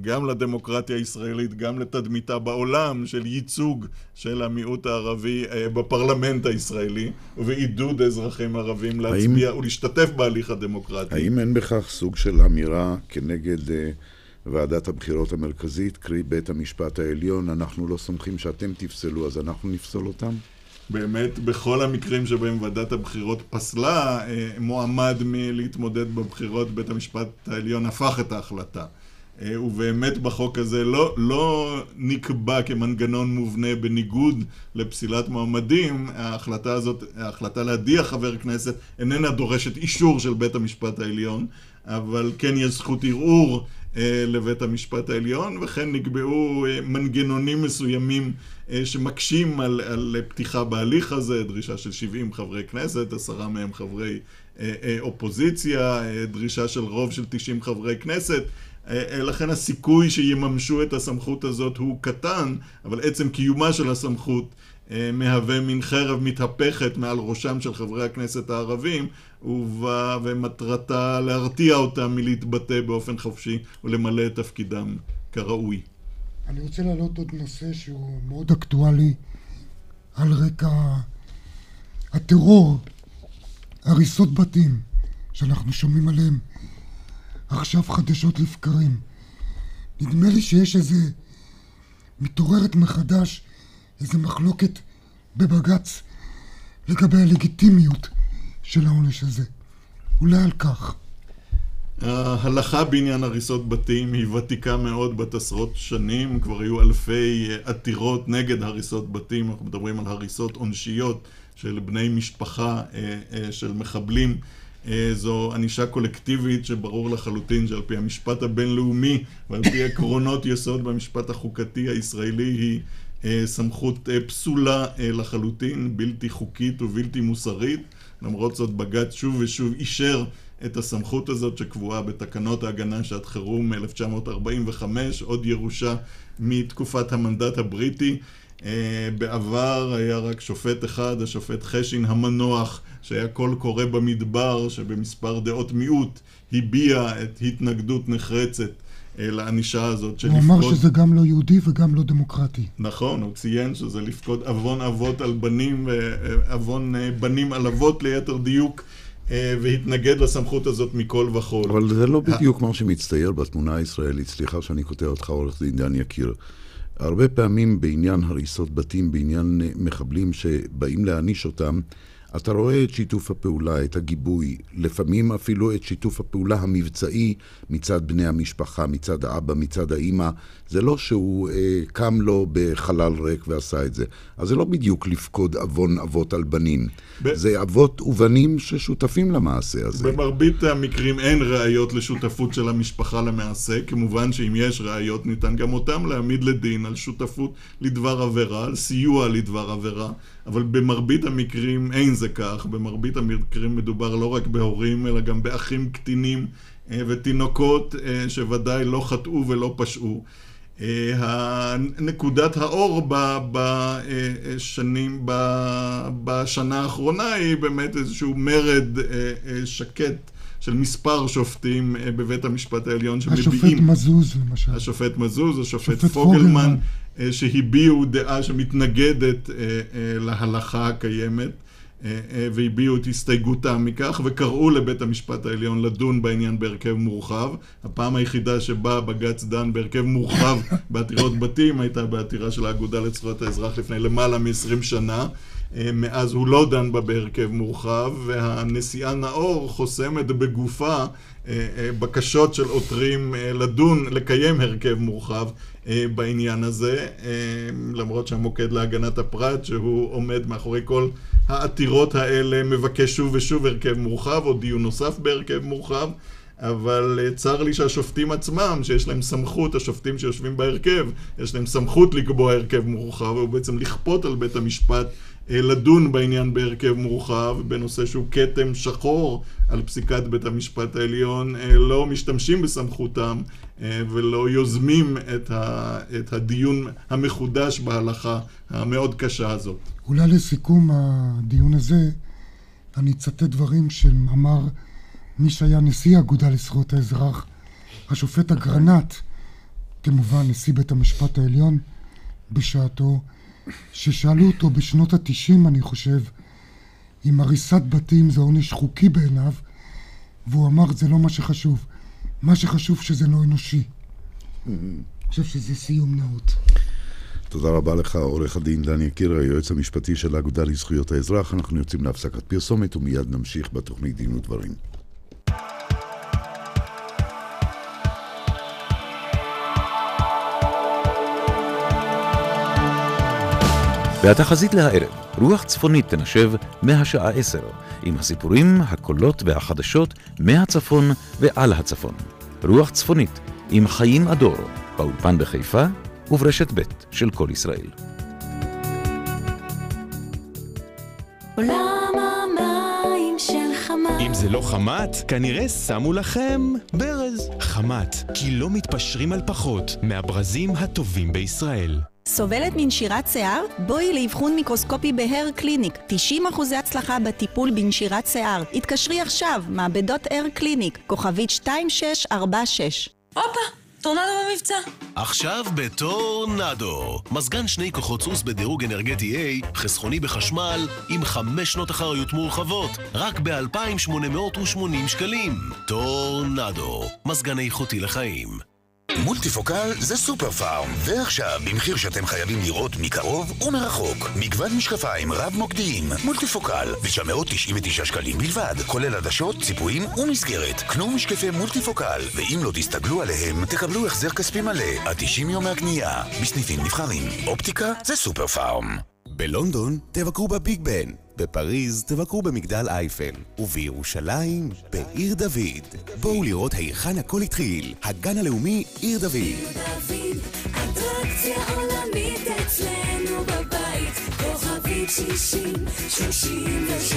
גם לדמוקרטיה הישראלית, גם לתדמיתה בעולם של ייצוג של המיעוט הערבי אה, בפרלמנט הישראלי ובעידוד אזרחים ערבים להצביע האם, ולהשתתף בהליך הדמוקרטי. האם אין בכך סוג של אמירה כנגד uh, ועדת הבחירות המרכזית, קרי בית המשפט העליון, אנחנו לא סומכים שאתם תפסלו אז אנחנו נפסול אותם? באמת, בכל המקרים שבהם ועדת הבחירות פסלה אה, מועמד מלהתמודד בבחירות, בית המשפט העליון הפך את ההחלטה. אה, ובאמת בחוק הזה לא, לא נקבע כמנגנון מובנה בניגוד לפסילת מועמדים, ההחלטה הזאת, ההחלטה להדיח חבר כנסת איננה דורשת אישור של בית המשפט העליון, אבל כן יש זכות ערעור לבית המשפט העליון, וכן נקבעו אה, מנגנונים מסוימים אה, שמקשים על, על פתיחה בהליך הזה, דרישה של 70 חברי כנסת, עשרה מהם חברי אה, אה, אופוזיציה, אה, דרישה של רוב של 90 חברי כנסת. אה, אה, לכן הסיכוי שיממשו את הסמכות הזאת הוא קטן, אבל עצם קיומה של הסמכות אה, מהווה מין חרב מתהפכת מעל ראשם של חברי הכנסת הערבים, ומטרתה להרתיע אותם מלהתבטא באופן חופשי ולמלא את תפקידם כראוי. אני רוצה להעלות עוד נושא שהוא מאוד אקטואלי על רקע הטרור, הריסות בתים שאנחנו שומעים עליהם עכשיו חדשות לבקרים. נדמה לי שיש איזה... מתעוררת מחדש איזה מחלוקת בבג"ץ לגבי הלגיטימיות של העונש הזה. אולי על כך. ההלכה בעניין הריסות בתים היא ותיקה מאוד בת עשרות שנים, כבר היו אלפי עתירות נגד הריסות בתים, אנחנו מדברים על הריסות עונשיות של בני משפחה אה, אה, של מחבלים אה, זו ענישה קולקטיבית שברור לחלוטין שעל פי המשפט הבינלאומי ועל פי עקרונות יסוד במשפט החוקתי הישראלי היא אה, סמכות אה, פסולה לחלוטין, בלתי חוקית ובלתי מוסרית. למרות זאת בג"ץ שוב ושוב אישר את הסמכות הזאת שקבועה בתקנות ההגנה שעת חירום מ-1945, עוד ירושה מתקופת המנדט הבריטי. בעבר היה רק שופט אחד, השופט חשין המנוח, שהיה קול קורא במדבר, שבמספר דעות מיעוט הביע את התנגדות נחרצת אה, לענישה הזאת של לפקוד... הוא אמר שזה גם לא יהודי וגם לא דמוקרטי. נכון, הוא ציין שזה לפקוד עוון אבות על בנים ועוון אה, בנים על אבות ליתר דיוק. והתנגד לסמכות הזאת מכל וכול. אבל זה לא בדיוק מה שמצטייר בתמונה הישראלית. סליחה שאני קוטע אותך, עורך דין דן יקיר. הרבה פעמים בעניין הריסות בתים, בעניין מחבלים שבאים להעניש אותם, אתה רואה את שיתוף הפעולה, את הגיבוי, לפעמים אפילו את שיתוף הפעולה המבצעי מצד בני המשפחה, מצד האבא, מצד האימא. זה לא שהוא אה, קם לו בחלל ריק ועשה את זה. אז זה לא בדיוק לפקוד עוון אבות על בנים. ב... זה אבות ובנים ששותפים למעשה הזה. במרבית המקרים אין ראיות לשותפות של המשפחה למעשה. כמובן שאם יש ראיות ניתן גם אותם להעמיד לדין על שותפות לדבר עבירה, על סיוע לדבר עבירה. אבל במרבית המקרים אין זה כך, במרבית המקרים מדובר לא רק בהורים, אלא גם באחים קטינים אה, ותינוקות אה, שוודאי לא חטאו ולא פשעו. אה, נקודת האור בשנים, בשנה האחרונה היא באמת איזשהו מרד שקט של מספר שופטים בבית המשפט העליון שמביעים... השופט מזוז למשל. השופט מזוז, השופט פוגלמן. אה, שהביעו דעה שמתנגדת אה, אה, להלכה הקיימת. והביעו את הסתייגותם מכך, וקראו לבית המשפט העליון לדון בעניין בהרכב מורחב. הפעם היחידה שבה בג"ץ דן בהרכב מורחב בעתירות בתים הייתה בעתירה של האגודה לזכויות האזרח לפני למעלה מ-20 שנה. מאז הוא לא דן בה בהרכב מורחב, והנשיאה נאור חוסמת בגופה בקשות של עותרים לדון, לקיים הרכב מורחב בעניין הזה, למרות שהמוקד להגנת הפרט, שהוא עומד מאחורי כל העתירות האלה, מבקש שוב ושוב הרכב מורחב, או דיון נוסף בהרכב מורחב. אבל צר לי שהשופטים עצמם, שיש להם סמכות, השופטים שיושבים בהרכב, יש להם סמכות לקבוע הרכב מורחב, ובעצם לכפות על בית המשפט לדון בעניין בהרכב מורחב, בנושא שהוא כתם שחור על פסיקת בית המשפט העליון, לא משתמשים בסמכותם ולא יוזמים את, ה, את הדיון המחודש בהלכה המאוד קשה הזאת. אולי לסיכום הדיון הזה, אני אצטט דברים שאמר מי שהיה נשיא האגודה לזכויות האזרח, השופט אגרנט, כמובן נשיא בית המשפט העליון בשעתו, ששאלו אותו בשנות התשעים, אני חושב, אם הריסת בתים זה עונש חוקי בעיניו, והוא אמר זה לא מה שחשוב, מה שחשוב שזה לא אנושי. אני חושב שזה סיום נאות. תודה רבה לך, עורך הדין דן יקיר, היועץ המשפטי של האגודה לזכויות האזרח. אנחנו יוצאים להפסקת פרסומת ומיד נמשיך בתוכנית דין ודברים. והתחזית להערב, רוח צפונית תנשב מהשעה עשר, עם הסיפורים, הקולות והחדשות מהצפון ועל הצפון. רוח צפונית עם חיים אדור, באולפן בחיפה וברשת ב' של כל ישראל. עולם המים של חמת. אם זה לא חמת, כנראה שמו לכם ברז. חמת, כי לא מתפשרים על פחות מהברזים הטובים בישראל. סובלת מנשירת שיער? בואי לאבחון מיקרוסקופי בהר קליניק. 90% הצלחה בטיפול בנשירת שיער. התקשרי עכשיו, מעבדות הר קליניק, כוכבית 2646. הופה, טורנדו במבצע. עכשיו בטורנדו. מזגן שני כוחות סוס בדירוג אנרגטי A, חסכוני בחשמל, עם חמש שנות אחריות מורחבות, רק ב-2,880 שקלים. טורנדו. מזגן איכותי לחיים. מולטיפוקל זה סופר פארם, ועכשיו במחיר שאתם חייבים לראות מקרוב ומרחוק. מגוון משקפיים רב מוקדיים, מולטיפוקל, ב-999 שקלים בלבד, כולל עדשות, ציפויים ומסגרת. קנו משקפי מולטיפוקל, ואם לא תסתגלו עליהם, תקבלו החזר כספי מלא עד 90 יום מהקנייה. בסניפים נבחרים. אופטיקה זה סופר פארם. בלונדון תבקרו בביג בן, בפריז תבקרו במגדל אייפל, ובירושלים בעיר דוד. בואו לראות היכן הכל התחיל, הגן הלאומי עיר דוד. עיר דוד, אטרקציה עולמית אצלנו בבית, כוכבית 60, 33.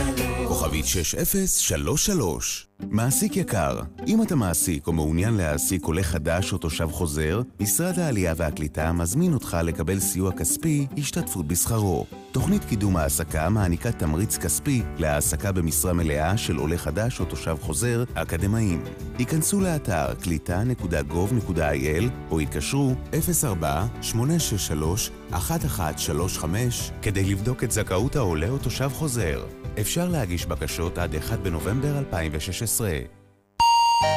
כוכבית 6033 מעסיק יקר, אם אתה מעסיק או מעוניין להעסיק עולה חדש או תושב חוזר, משרד העלייה והקליטה מזמין אותך לקבל סיוע כספי השתתפות בשכרו. תוכנית קידום העסקה מעניקה תמריץ כספי להעסקה במשרה מלאה של עולה חדש או תושב חוזר אקדמאים. היכנסו לאתר קליטה.gov.il או התקשרו 04-863-1135 כדי לבדוק את זכאות העולה או תושב חוזר. אפשר להגיש בקשות עד 1 בנובמבר 2016.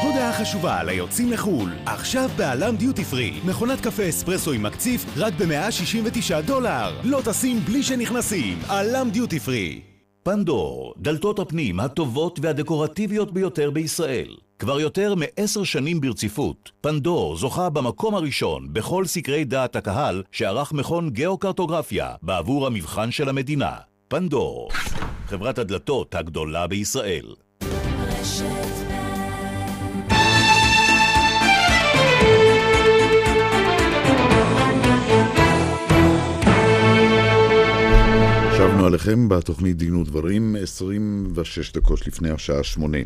הודעה חשובה ליוצאים לחו"ל, עכשיו בעלם דיוטי פרי. מכונת קפה אספרסו עם מקציף רק ב-169 דולר. לא טסים בלי שנכנסים, עלם דיוטי פרי. פנדור, דלתות הפנים הטובות והדקורטיביות ביותר בישראל. כבר יותר מעשר שנים ברציפות, פנדור זוכה במקום הראשון בכל סקרי דעת הקהל שערך מכון גיאוקרטוגרפיה בעבור המבחן של המדינה. פנדור, חברת הדלתות הגדולה בישראל. שבנו עליכם בתוכנית דין ודברים 26 דקות לפני השעה שמונה.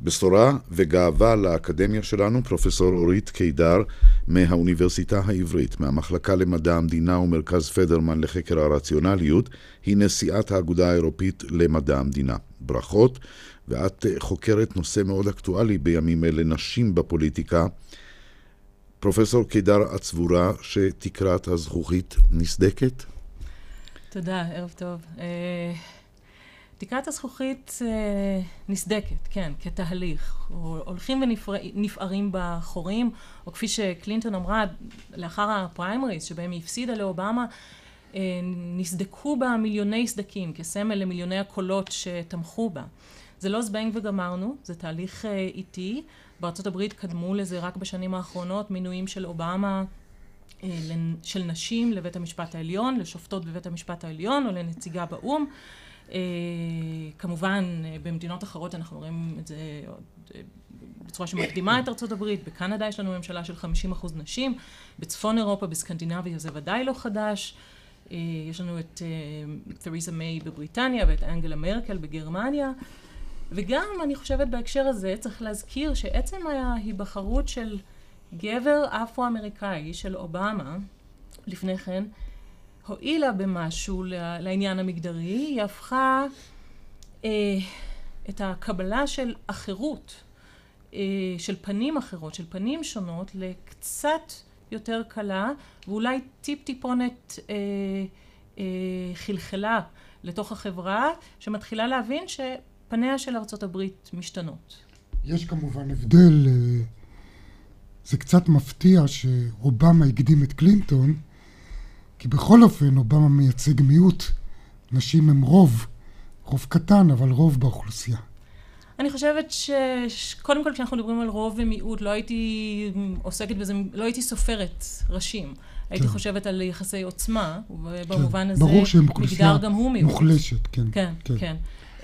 בשורה וגאווה לאקדמיה שלנו, פרופסור אורית קידר מהאוניברסיטה העברית, מהמחלקה למדע המדינה ומרכז פדרמן לחקר הרציונליות, היא נשיאת האגודה האירופית למדע המדינה. ברכות, ואת חוקרת נושא מאוד אקטואלי בימים אלה, נשים בפוליטיקה. פרופסור קידר, את סבורה שתקרת הזכוכית נסדקת? תודה, ערב טוב. תקרת הזכוכית אה, נסדקת, כן, כתהליך. הולכים ונפערים בחורים, או כפי שקלינטון אמרה, לאחר הפריימריז, שבהם היא הפסידה לאובמה, אה, נסדקו בה מיליוני סדקים, כסמל למיליוני הקולות שתמכו בה. זה לא זבנג וגמרנו, זה תהליך אה, איטי. בארצות הברית קדמו לזה רק בשנים האחרונות מינויים של אובמה אה, של נשים לבית המשפט העליון, לשופטות בבית המשפט העליון או לנציגה באו"ם. אה, כמובן, אה, במדינות אחרות אנחנו רואים את זה בצורה שמקדימה את ארצות הברית. בקנדה יש לנו ממשלה של 50% נשים, בצפון אירופה, בסקנדינביה זה ודאי לא חדש. יש לנו את תריזה מיי בבריטניה ואת אנגלה מרקל בגרמניה. וגם, אני חושבת בהקשר הזה, צריך להזכיר שעצם ההיבחרות של גבר אפרו-אמריקאי של אובמה, לפני כן, הועילה במשהו לעניין המגדרי, היא הפכה אה, את הקבלה של אחרות, אה, של פנים אחרות, של פנים שונות, לקצת יותר קלה, ואולי טיפ-טיפונת אה, אה, חלחלה לתוך החברה, שמתחילה להבין שפניה של ארצות הברית משתנות. יש כמובן הבדל, אה, זה קצת מפתיע שאובמה הקדים את קלינטון, כי בכל אופן אובמה מייצג מיעוט, נשים הם רוב, רוב קטן, אבל רוב באוכלוסייה. אני חושבת שקודם כל כשאנחנו מדברים על רוב ומיעוט, לא הייתי עוסקת בזה, לא הייתי סופרת ראשים. הייתי כן. חושבת על יחסי עוצמה, ובמובן כן. הזה מגדר גם הוא מיעוט. מוחלשת, כן. כן, כן. כן.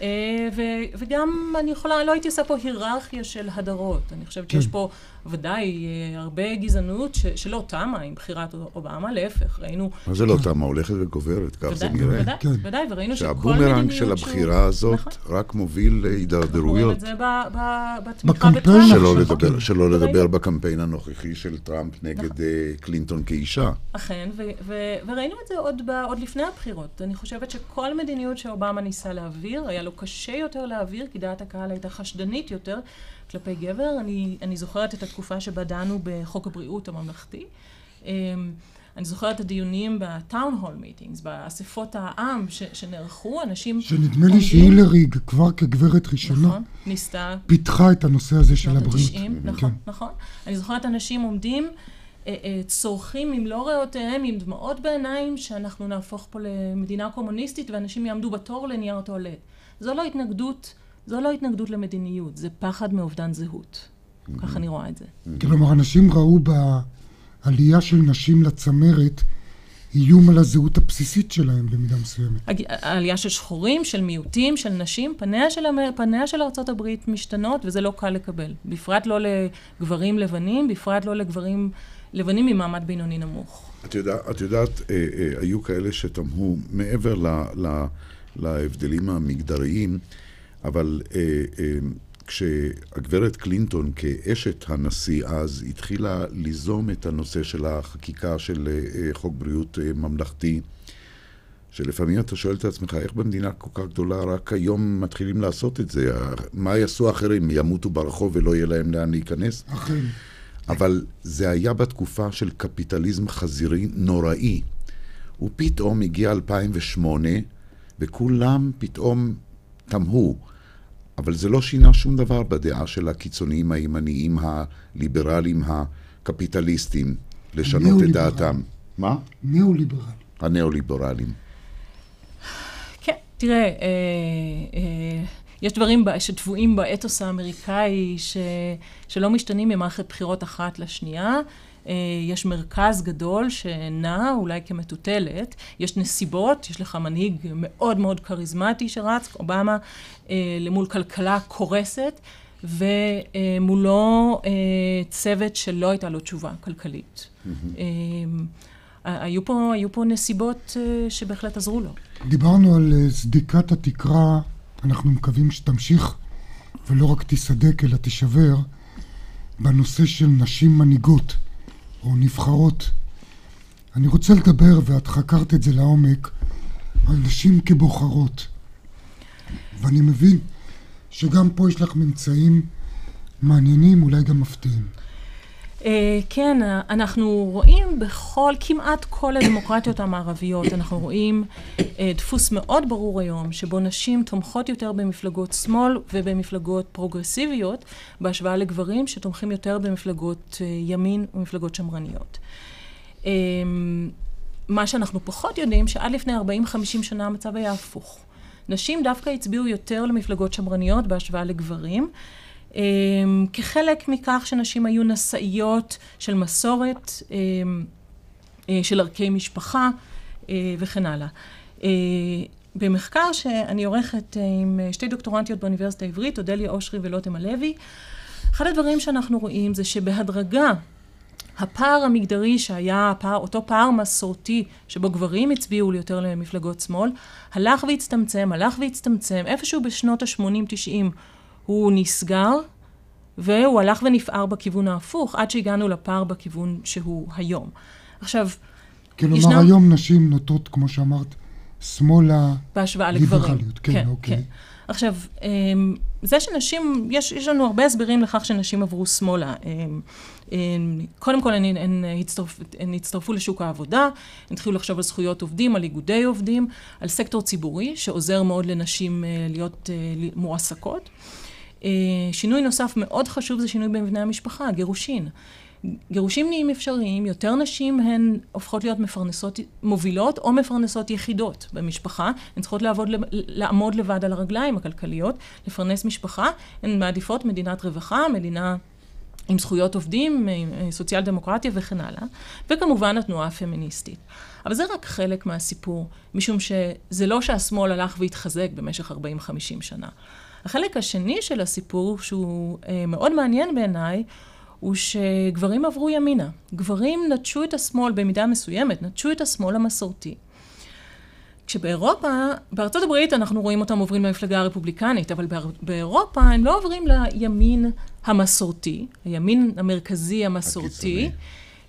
אה, ו- וגם אני יכולה, לא הייתי עושה פה היררכיה של הדרות. אני חושבת כן. שיש פה ודאי אה, הרבה גזענות ש- שלא תמה עם בחירת אובמה, להפך, ראינו... מה זה לא תמה? הולכת וגוברת, כך זה נראה. ודאי, כן. ודאי, וראינו שכל מדיניות שהוא... שהבומרנג של הבחירה הזאת נכון. רק מוביל להידרדרויות. אנחנו רואים את זה בתמיכה בטראמפ. שלא לדבר, שלא לדבר בקמפיין הנוכחי של טראמפ נגד נכון. אה, קלינטון כאישה. אכן, ו- ו- וראינו את זה עוד, ב- עוד לפני הבחירות. אני חושבת שכל מדיניות שאובמה ניסה להעביר, היה לו קשה יותר להעביר, כי דעת הקהל הייתה חשדנית יותר כלפי גבר. אני, אני זוכרת את התקופה שבה דנו בחוק הבריאות הממלכתי. אמ, אני זוכרת את הדיונים בטאון הול מיטינגס, באספות העם ש, שנערכו, אנשים... שנדמה לי שהילריג כבר כגברת ראשונה, נכון, ניסתה... פיתחה את הנושא הזה של הבריאות. 90, נכון, כן. נכון. אני זוכרת אנשים עומדים, אה, אה, צורכים ממלוא ריאותיהם, עם דמעות בעיניים, שאנחנו נהפוך פה למדינה קומוניסטית ואנשים יעמדו בתור לנייר טואלט. זו לא התנגדות, זו לא התנגדות למדיניות, זה פחד מאובדן זהות. ככה אני רואה את זה. כלומר, אנשים ראו בעלייה של נשים לצמרת איום על הזהות הבסיסית שלהם במידה מסוימת. העלייה של שחורים, של מיעוטים, של נשים, פניה של, פניה של ארה"ב משתנות, וזה לא קל לקבל. בפרט לא לגברים לבנים, בפרט לא לגברים לבנים ממעמד בינוני נמוך. את, יודע, את יודעת, אה, אה, היו כאלה שתמהו מעבר ל... ל להבדלים המגדריים, אבל אה, אה, כשהגברת קלינטון כאשת הנשיא אז התחילה ליזום את הנושא של החקיקה של אה, חוק בריאות אה, ממלכתי, שלפעמים אתה שואל את עצמך, איך במדינה כל כך גדולה רק היום מתחילים לעשות את זה? מה יעשו אחרים? ימותו ברחוב ולא יהיה להם לאן להיכנס? אחרים. אבל זה היה בתקופה של קפיטליזם חזירי נוראי. ופתאום הגיע 2008, וכולם פתאום תמהו. אבל זה לא שינה שום דבר בדעה של הקיצוניים הימניים, הליברליים, הקפיטליסטים, לשנות את דעתם. מה? ניאו-ליברלים. הניאו-ליברלים. כן, תראה, אה, אה, יש דברים שטבועים באתוס האמריקאי ש, שלא משתנים ממערכת בחירות אחת לשנייה. אה, יש מרכז גדול שנע אולי כמטוטלת, יש נסיבות, יש לך מנהיג מאוד מאוד כריזמטי שרץ, אובמה, אה, למול כלכלה קורסת, ומולו אה, צוות שלא הייתה לו תשובה כלכלית. היו פה, היו פה נסיבות שבהחלט עזרו לו. דיברנו על סדיקת התקרה, אנחנו מקווים שתמשיך ולא רק תיסדק אלא תישבר, בנושא של נשים מנהיגות. או נבחרות. אני רוצה לדבר, ואת חקרת את זה לעומק, על נשים כבוחרות. ואני מבין שגם פה יש לך ממצאים מעניינים, אולי גם מפתיעים. אה, כן, אנחנו רואים בכל, כמעט כל הדמוקרטיות המערביות, אנחנו רואים אה, דפוס מאוד ברור היום, שבו נשים תומכות יותר במפלגות שמאל ובמפלגות פרוגרסיביות, בהשוואה לגברים שתומכים יותר במפלגות ימין ומפלגות שמרניות. מה שאנחנו פחות יודעים, שעד לפני 40-50 שנה המצב היה הפוך. נשים דווקא הצביעו יותר למפלגות שמרניות בהשוואה לגברים. אמ, כחלק מכך שנשים היו נשאיות של מסורת, אמ, אה, של ערכי משפחה אה, וכן הלאה. אה, במחקר שאני עורכת עם שתי דוקטורנטיות באוניברסיטה העברית, אודליה אושרי ולוטם הלוי, אחד הדברים שאנחנו רואים זה שבהדרגה הפער המגדרי שהיה הפער, אותו פער מסורתי שבו גברים הצביעו יותר למפלגות שמאל, הלך והצטמצם, הלך והצטמצם, איפשהו בשנות ה-80-90 הוא נסגר, והוא הלך ונפער בכיוון ההפוך, עד שהגענו לפער בכיוון שהוא היום. עכשיו, כלומר, ישנם... היום נשים נוטות, כמו שאמרת, שמאלה... בהשוואה לגברים. כן, כן, אוקיי. כן. עכשיו, אמ, זה שנשים, יש, יש לנו הרבה הסברים לכך שנשים עברו שמאלה. אמ, אמ, קודם כל, הן, הן, הצטרפ, הן הצטרפו לשוק העבודה, הן התחילו לחשוב על זכויות עובדים, על איגודי עובדים, על סקטור ציבורי, שעוזר מאוד לנשים אה, להיות אה, מועסקות. אה, שינוי נוסף מאוד חשוב זה שינוי במבנה המשפחה, גירושין. גירושים נהיים אפשריים, יותר נשים הן הופכות להיות מפרנסות מובילות או מפרנסות יחידות במשפחה. הן צריכות לעבוד, לעמוד לבד על הרגליים הכלכליות, לפרנס משפחה. הן מעדיפות מדינת רווחה, מדינה עם זכויות עובדים, עם סוציאל דמוקרטיה וכן הלאה. וכמובן התנועה הפמיניסטית. אבל זה רק חלק מהסיפור, משום שזה לא שהשמאל הלך והתחזק במשך 40-50 שנה. החלק השני של הסיפור, שהוא אה, מאוד מעניין בעיניי, הוא שגברים עברו ימינה. גברים נטשו את השמאל במידה מסוימת, נטשו את השמאל המסורתי. כשבאירופה, בארצות הברית אנחנו רואים אותם עוברים למפלגה הרפובליקנית, אבל באירופה הם לא עוברים לימין המסורתי, הימין המרכזי המסורתי, הקיצוני.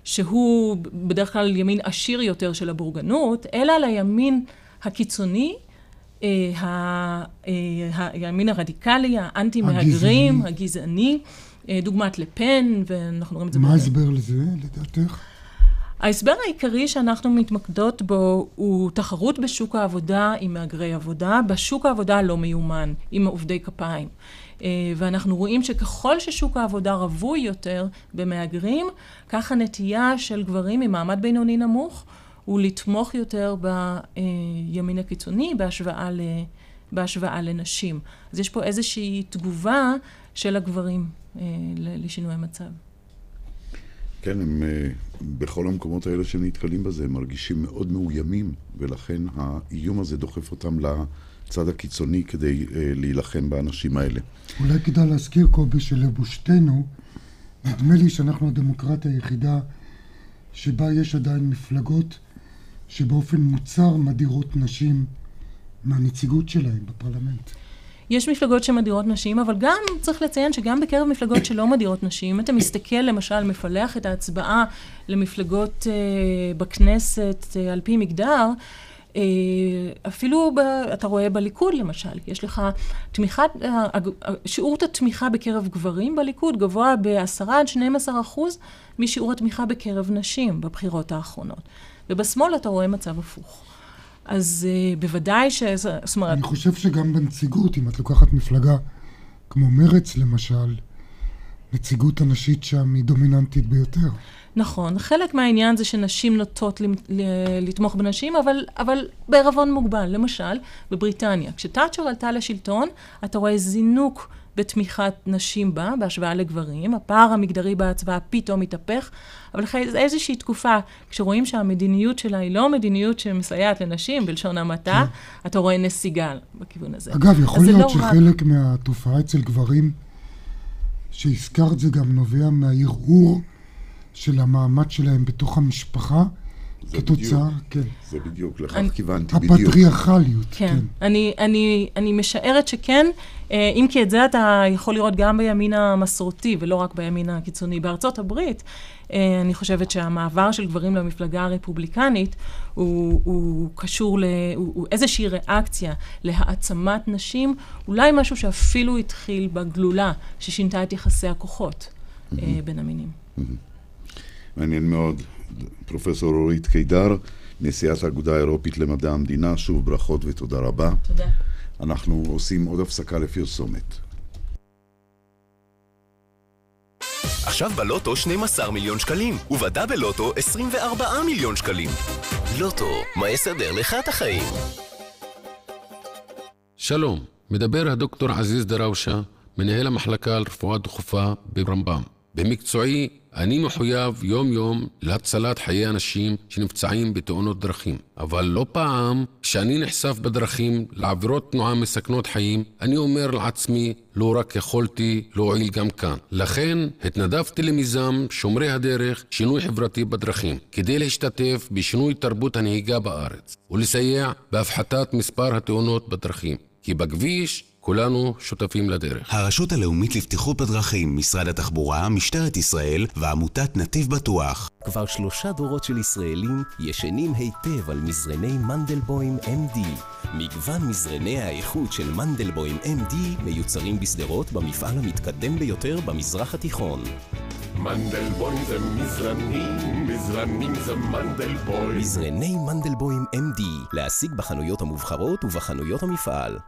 שהוא בדרך כלל ימין עשיר יותר של הבורגנות, אלא לימין הקיצוני, הימין הרדיקלי, האנטי-מהגרים, הגזעני. אה, דוגמת לפן, ואנחנו רואים את זה... מה ההסבר לזה, לדעתך? ההסבר העיקרי שאנחנו מתמקדות בו הוא תחרות בשוק העבודה עם מהגרי עבודה, בשוק העבודה הלא מיומן, עם עובדי כפיים. אה, ואנחנו רואים שככל ששוק העבודה רווי יותר במהגרים, כך הנטייה של גברים ממעמד בינוני נמוך הוא לתמוך יותר בימין הקיצוני בהשוואה, ל, בהשוואה לנשים. אז יש פה איזושהי תגובה של הגברים. אה, לשינוי המצב. כן, הם אה, בכל המקומות האלה שהם נתקלים בזה, הם מרגישים מאוד מאוימים, ולכן האיום הזה דוחף אותם לצד הקיצוני כדי אה, להילחם באנשים האלה. אולי כדאי להזכיר, קובי, שלבושתנו, נדמה לי שאנחנו הדמוקרטיה היחידה שבה יש עדיין מפלגות שבאופן מוצר מדירות נשים מהנציגות שלהם בפרלמנט. יש מפלגות שמדירות נשים, אבל גם צריך לציין שגם בקרב מפלגות שלא מדירות נשים, אם אתה מסתכל למשל, מפלח את ההצבעה למפלגות uh, בכנסת uh, על פי מגדר, uh, אפילו ב, אתה רואה בליכוד למשל, יש לך תמיכת, uh, שיעור התמיכה בקרב גברים בליכוד גבוה ב-10 עד 12 אחוז משיעור התמיכה בקרב נשים בבחירות האחרונות. ובשמאל אתה רואה מצב הפוך. אז uh, בוודאי ש... זאת אומרת... אני חושב שגם בנציגות, אם את לוקחת מפלגה כמו מרץ למשל, נציגות הנשית שם היא דומיננטית ביותר. נכון, חלק מהעניין זה שנשים נוטות לתמוך בנשים, אבל, אבל בערבון מוגבל. למשל, בבריטניה, כשתאצ'ר עלתה לשלטון, אתה רואה זינוק בתמיכת נשים בה, בהשוואה לגברים. הפער המגדרי בהצבעה פתאום מתהפך, אבל אחרי איזושהי תקופה, כשרואים שהמדיניות שלה היא לא מדיניות שמסייעת לנשים, בלשון המעטה, כן. אתה רואה נסיגה בכיוון הזה. אגב, יכול להיות לא שחלק רק... מהתופעה אצל גברים, שהזכרת זה גם נובע מהערעור של המעמד שלהם בתוך המשפחה. כתוצאה, כן. זה בדיוק, לכך אני, כיוונתי בדיוק. הפטריארכליות, כן. כן. אני, אני, אני משערת שכן, אה, אם כי את זה אתה יכול לראות גם בימין המסורתי, ולא רק בימין הקיצוני. בארצות הברית, אה, אני חושבת שהמעבר של גברים למפלגה הרפובליקנית הוא, הוא קשור ל... הוא, הוא איזושהי ריאקציה להעצמת נשים, אולי משהו שאפילו התחיל בגלולה, ששינתה את יחסי הכוחות mm-hmm. בין המינים. Mm-hmm. מעניין מאוד. פרופסור אורית קידר, נשיאת האגודה האירופית למדע המדינה, שוב ברכות ותודה רבה. תודה. אנחנו עושים עוד הפסקה לפרסומת. עכשיו בלוטו 12 מיליון שקלים, ובדאבל לוטו 24 מיליון שקלים. לוטו, מה יסדר לך את החיים? שלום, מדבר הדוקטור עזיז דראושה, מנהל המחלקה לרפואה דחופה ברמב"ם. במקצועי, אני מחויב יום-יום להצלת חיי אנשים שנפצעים בתאונות דרכים. אבל לא פעם, כשאני נחשף בדרכים לעבירות תנועה מסכנות חיים, אני אומר לעצמי, לא רק יכולתי להועיל גם כאן. לכן, התנדבתי למיזם שומרי הדרך, שינוי חברתי בדרכים, כדי להשתתף בשינוי תרבות הנהיגה בארץ, ולסייע בהפחתת מספר התאונות בדרכים. כי בכביש כולנו שותפים לדרך. הרשות הלאומית לבטיחות בדרכים, משרד התחבורה, משטרת ישראל ועמותת נתיב בטוח. כבר שלושה דורות של ישראלים ישנים היטב על מזרני מנדלבוים MD. מגוון מזרני האיכות של מנדלבוים MD מיוצרים בשדרות במפעל המתקדם ביותר במזרח התיכון. מנדלבוים זה מזרנים, מזרנים זה מנדלבוים. מזרני מנדלבוים MD, להשיג בחנויות המובחרות ובחנויות המפעל.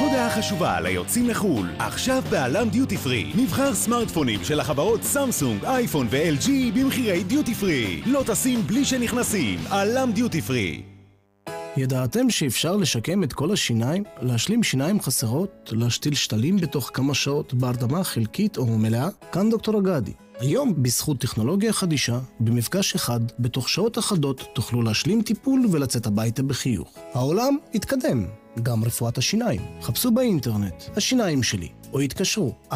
הודעה חשובה ליוצאים לחו"ל, עכשיו בעלם דיוטי פרי. מבחר סמארטפונים של החברות סמסונג, אייפון ו-LG במחירי דיוטי פרי. לא טסים בלי שנכנסים, עלם דיוטי פרי. ידעתם שאפשר לשקם את כל השיניים? להשלים שיניים חסרות? להשתיל שתלים בתוך כמה שעות בהרדמה חלקית או מלאה? כאן דוקטור אגדי. היום, בזכות טכנולוגיה חדישה, במפגש אחד, בתוך שעות אחדות, תוכלו להשלים טיפול ולצאת הביתה בחיוך. העולם התקדם, גם רפואת השיניים. חפשו באינטרנט, השיניים שלי, או התקשרו, 1-800-60-90-60.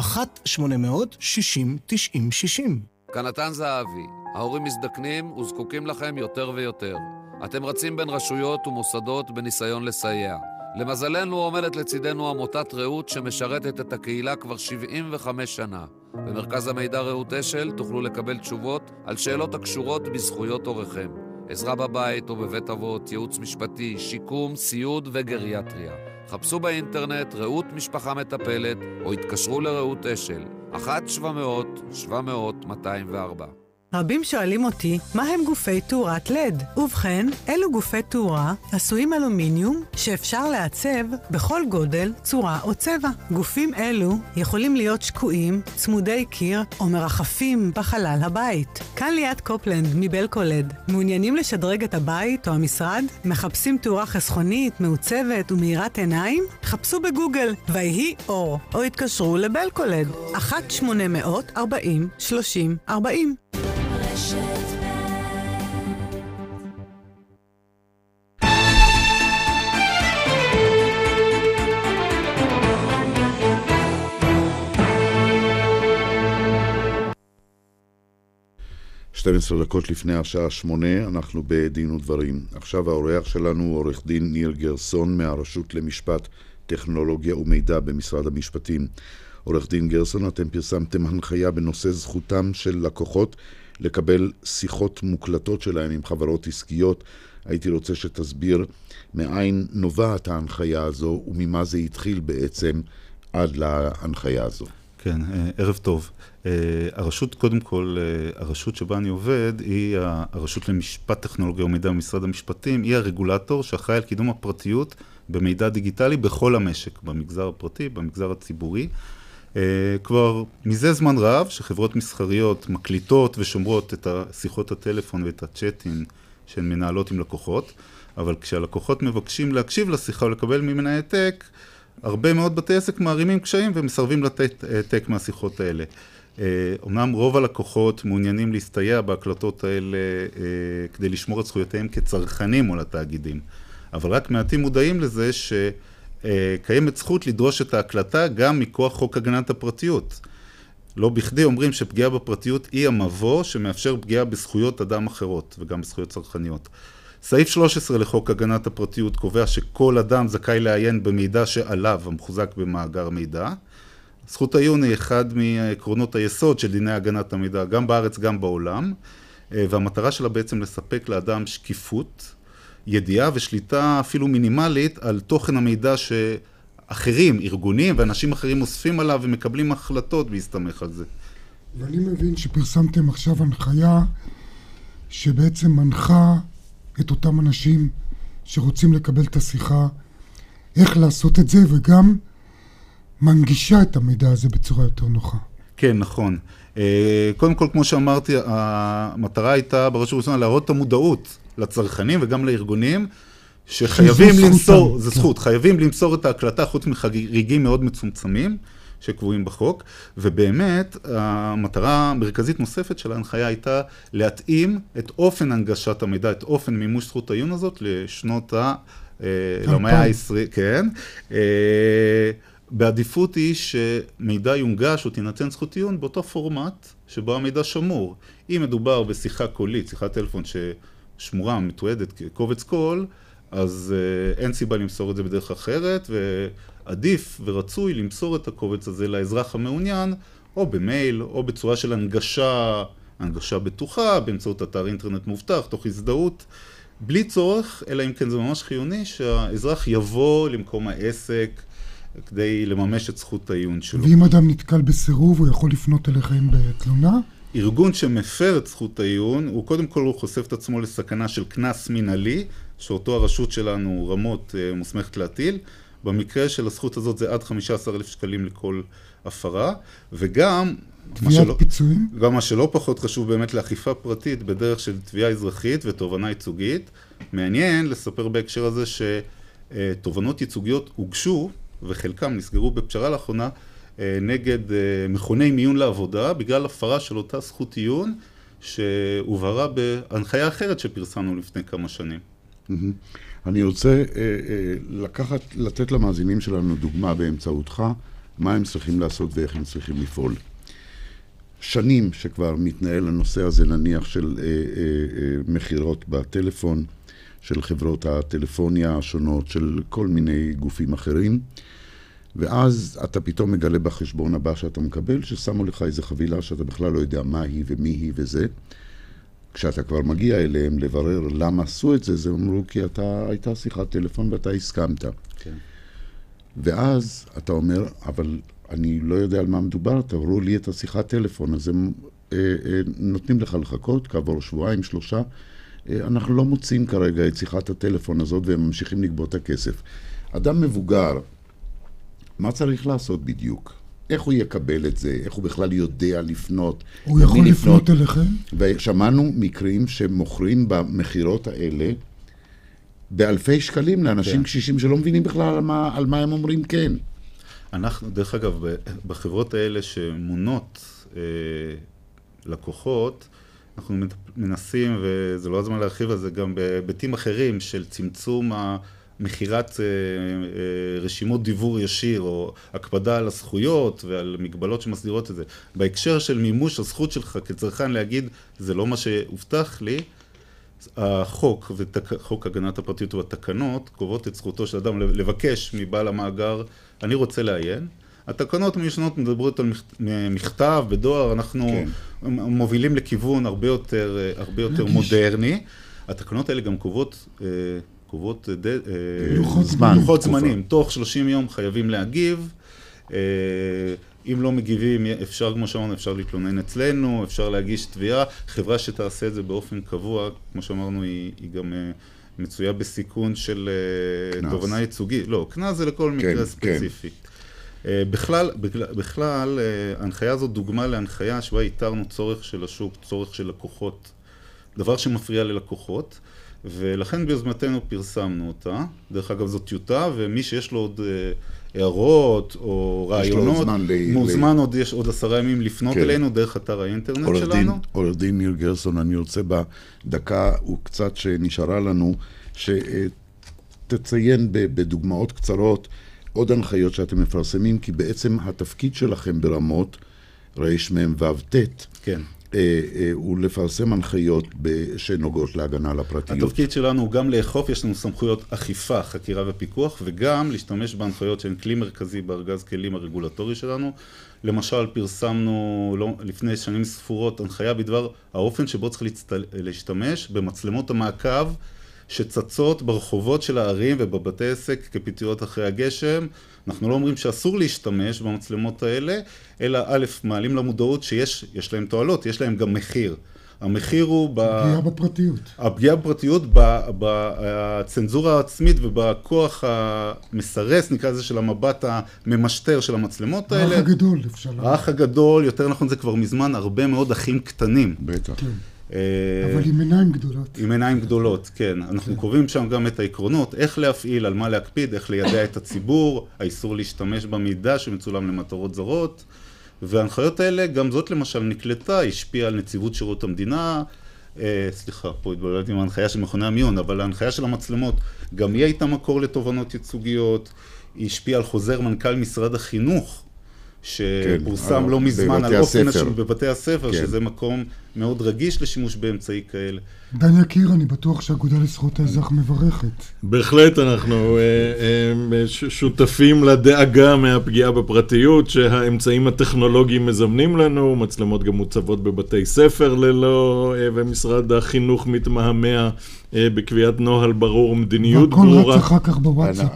כאן נתן זהבי, ההורים מזדקנים וזקוקים לכם יותר ויותר. אתם רצים בין רשויות ומוסדות בניסיון לסייע. למזלנו עומדת לצידנו עמותת רעות שמשרתת את הקהילה כבר 75 שנה. במרכז המידע רעות אשל תוכלו לקבל תשובות על שאלות הקשורות בזכויות הוריכם. עזרה בבית או בבית אבות, ייעוץ משפטי, שיקום, סיעוד וגריאטריה. חפשו באינטרנט רעות משפחה מטפלת או התקשרו לרעות אשל, 1-700-700-204. רבים שואלים אותי, מה הם גופי תאורת לד? ובכן, אלו גופי תאורה עשויים אלומיניום שאפשר לעצב בכל גודל, צורה או צבע. גופים אלו יכולים להיות שקועים, צמודי קיר או מרחפים בחלל הבית. כאן ליאת קופלנד מבלקולד. מעוניינים לשדרג את הבית או המשרד? מחפשים תאורה חסכונית, מעוצבת ומאירת עיניים? חפשו בגוגל ויהי אור, או התקשרו לבלקולד, 1-800-40-30-40. שתים עשרה דקות לפני השעה שמונה, אנחנו בדין ודברים. עכשיו האורח שלנו הוא עורך דין ניר גרסון מהרשות למשפט, טכנולוגיה ומידע במשרד המשפטים. עורך דין גרסון, אתם פרסמתם הנחיה בנושא זכותם של לקוחות לקבל שיחות מוקלטות שלהם עם חברות עסקיות. הייתי רוצה שתסביר מאין נובעת ההנחיה הזו וממה זה התחיל בעצם עד להנחיה הזו. כן, ערב טוב. הרשות, קודם כל, הרשות שבה אני עובד, היא הרשות למשפט טכנולוגיה ומידע במשרד המשפטים, היא הרגולטור שאחראי על קידום הפרטיות במידע דיגיטלי בכל המשק, במגזר הפרטי, במגזר הציבורי. כבר מזה זמן רב שחברות מסחריות מקליטות ושומרות את שיחות הטלפון ואת הצ'אטים שהן מנהלות עם לקוחות, אבל כשהלקוחות מבקשים להקשיב לשיחה או לקבל ממנה העתק, הרבה מאוד בתי עסק מערימים קשיים ומסרבים לתת העתק מהשיחות האלה. אמנם רוב הלקוחות מעוניינים להסתייע בהקלטות האלה כדי לשמור את זכויותיהם כצרכנים מול התאגידים, אבל רק מעטים מודעים לזה שקיימת זכות לדרוש את ההקלטה גם מכוח חוק הגנת הפרטיות. לא בכדי אומרים שפגיעה בפרטיות היא המבוא שמאפשר פגיעה בזכויות אדם אחרות וגם בזכויות צרכניות. סעיף 13 לחוק הגנת הפרטיות קובע שכל אדם זכאי לעיין במידע שעליו המחוזק במאגר מידע. זכות העיון היא אחד מעקרונות היסוד של דיני הגנת המידע, גם בארץ, גם בעולם, והמטרה שלה בעצם לספק לאדם שקיפות, ידיעה ושליטה אפילו מינימלית על תוכן המידע שאחרים, ארגונים ואנשים אחרים אוספים עליו ומקבלים החלטות בהסתמך על זה. ואני מבין שפרסמתם עכשיו הנחיה שבעצם מנחה את אותם אנשים שרוצים לקבל את השיחה, איך לעשות את זה, וגם מנגישה את המידע הזה בצורה יותר נוחה. כן, נכון. אה, קודם כל, כמו שאמרתי, המטרה הייתה בראש ובראשונה להראות את המודעות לצרכנים וגם לארגונים, שחייבים למסור, זכותם, זה כן. זכות, חייבים למסור את ההקלטה חוץ מחריגים מאוד מצומצמים. שקבועים בחוק, ובאמת המטרה המרכזית נוספת של ההנחיה הייתה להתאים את אופן הנגשת המידע, את אופן מימוש זכות העיון הזאת לשנות ה... אה, למאה ה-20, כן. בעדיפות היא שמידע יונגש או תינתן זכות עיון באותו פורמט שבו המידע שמור. אם מדובר בשיחה קולית, שיחת טלפון ששמורה, מתועדת כקובץ קול, אז uh, אין סיבה למסור את זה בדרך אחרת, ועדיף ורצוי למסור את הקובץ הזה לאזרח המעוניין, או במייל, או בצורה של הנגשה, הנגשה בטוחה, באמצעות אתר אינטרנט מובטח, תוך הזדהות, בלי צורך, אלא אם כן זה ממש חיוני, שהאזרח יבוא למקום העסק כדי לממש את זכות העיון שלו. ואם אדם נתקל בסירוב, הוא יכול לפנות אליכם בתלונה? ארגון שמפר את זכות העיון, הוא קודם כל הוא חושף את עצמו לסכנה של קנס מינהלי, שאותו הרשות שלנו, רמות, אה, מוסמכת להטיל. במקרה של הזכות הזאת זה עד 15,000 שקלים לכל הפרה, וגם... תביעת שלא- פיצויים? גם מה שלא פחות חשוב באמת לאכיפה פרטית בדרך של תביעה אזרחית ותובענה ייצוגית. מעניין לספר בהקשר הזה שתובענות ייצוגיות הוגשו, וחלקם נסגרו בפשרה לאחרונה, אה, נגד אה, מכוני מיון לעבודה, בגלל הפרה של אותה זכות עיון שהובהרה בהנחיה אחרת שפרסמנו לפני כמה שנים. אני רוצה אה, לקחת, לתת למאזינים שלנו דוגמה באמצעותך, מה הם צריכים לעשות ואיך הם צריכים לפעול. שנים שכבר מתנהל הנושא הזה, נניח, של מכירות בטלפון, של חברות הטלפוניה השונות, של כל מיני גופים אחרים, ואז אתה פתאום מגלה בחשבון הבא שאתה מקבל, ששמו לך איזה חבילה שאתה בכלל לא יודע מה היא ומי היא וזה. כשאתה כבר מגיע אליהם לברר למה עשו את זה, זה אמרו כי אתה, הייתה שיחת טלפון ואתה הסכמת. כן. ואז אתה אומר, אבל אני לא יודע על מה מדובר, תראו לי את השיחת טלפון, אז הם אה, אה, נותנים לך לחכות כעבור שבועיים, שלושה. אנחנו לא מוצאים כרגע את שיחת הטלפון הזאת והם ממשיכים לגבות את הכסף. אדם מבוגר, מה צריך לעשות בדיוק? איך הוא יקבל את זה? איך הוא בכלל יודע לפנות? הוא יכול לפנות אליכם? ושמענו מקרים שמוכרים במכירות האלה באלפי שקלים לאנשים כן. קשישים שלא מבינים בכלל על מה, על מה הם אומרים כן. אנחנו, דרך אגב, בחברות האלה שמונות אה, לקוחות, אנחנו מנסים, וזה לא הזמן להרחיב על זה, גם בהיבטים אחרים של צמצום מכירת אה, אה, רשימות דיבור ישיר, או הקפדה על הזכויות ועל מגבלות שמסדירות את זה. בהקשר של מימוש הזכות שלך כצרכן להגיד, זה לא מה שהובטח לי, החוק וחוק הגנת הפרטיות והתקנות קובעות את זכותו של אדם לבקש מבעל המאגר, אני רוצה לעיין. התקנות המיושנות מדברות על מכ- מכתב, בדואר, אנחנו כן. מובילים לכיוון הרבה יותר, אה, הרבה יותר. מודרני. התקנות האלה גם קובעות, אה, קובעות אה, ד- לוחות זמן, לוחות. זמנים. תוך 30 יום חייבים להגיב. אם לא מגיבים, אפשר, כמו שאמרנו, אפשר להתלונן אצלנו, אפשר להגיש תביעה. חברה שתעשה את זה באופן קבוע, כמו שאמרנו, היא, היא גם מצויה בסיכון של. תובענה ייצוגית. לא, קנס זה לכל כן, מקרה כן. ספציפי. אה, בכלל, בכלל, בכלל, אה, ההנחיה הזאת דוגמה להנחיה שבה איתרנו צורך של השוק, צורך של לקוחות, דבר שמפריע ללקוחות, ולכן ביוזמתנו פרסמנו אותה. דרך אגב, זו טיוטה, ומי שיש לו עוד אה, הערות או רעיונות, זמן ל- מוזמן עוד, יש עוד עשרה ימים לפנות כן. אלינו דרך אתר האינטרנט עורך דין, שלנו. עורך דין ניר גרסון, אני רוצה בדקה וקצת שנשארה לנו, שתציין בדוגמאות קצרות עוד הנחיות שאתם מפרסמים, כי בעצם התפקיד שלכם ברמות רמ"ו-ט, כן. אה, אה, הוא לפרסם הנחיות שנוגעות להגנה על הפרטיות. התפקיד שלנו הוא גם לאכוף, יש לנו סמכויות אכיפה, חקירה ופיקוח, וגם להשתמש בהנחיות שהן כלי מרכזי בארגז כלים הרגולטורי שלנו. למשל, פרסמנו לא, לפני שנים ספורות הנחיה בדבר האופן שבו צריך להצטל, להשתמש במצלמות המעקב שצצות ברחובות של הערים ובבתי עסק כפטריות אחרי הגשם. אנחנו לא אומרים שאסור להשתמש במצלמות האלה, אלא א', מעלים למודעות שיש יש להם תועלות, יש להם גם מחיר. המחיר הוא... פגיעה בפרטיות. הפגיעה בפרטיות, בצנזורה העצמית ובכוח המסרס, נקרא לזה, של המבט הממשטר של המצלמות האלה. האח הגדול, אפשר לומר. האח הגדול, יותר נכון זה כבר מזמן, הרבה מאוד אחים קטנים. בטח. כן. אה, אבל עם עיניים גדולות. עם עיניים גדולות, כן. אנחנו קובעים שם גם את העקרונות, איך להפעיל, על מה להקפיד, איך לידע את הציבור, האיסור להשתמש במידע שמצולם למטרות זרות. וההנחיות האלה, גם זאת למשל נקלטה, השפיעה על נציבות שירות המדינה, אה, סליחה, פה התבלבלתי עם ההנחיה של מכוני המיון, אבל ההנחיה של המצלמות, גם היא הייתה מקור לתובנות ייצוגיות, היא השפיעה על חוזר מנכ"ל משרד החינוך, שפורסם כן, לא מזמן על אופן. השימוש בבתי הספר, כן. שזה מקום מאוד רגיש לשימוש באמצעי כאלה. דן יקיר, אני בטוח שהאגודה לזכויות האזרח מברכת. בהחלט אנחנו אה, אה, שותפים לדאגה מהפגיעה בפרטיות שהאמצעים הטכנולוגיים מזמנים לנו, מצלמות גם מוצבות בבתי ספר ללא, ומשרד החינוך מתמהמה בקביעת נוהל ברור ומדיניות והכל ברורה. רץ אחר כך בוואטסאפ.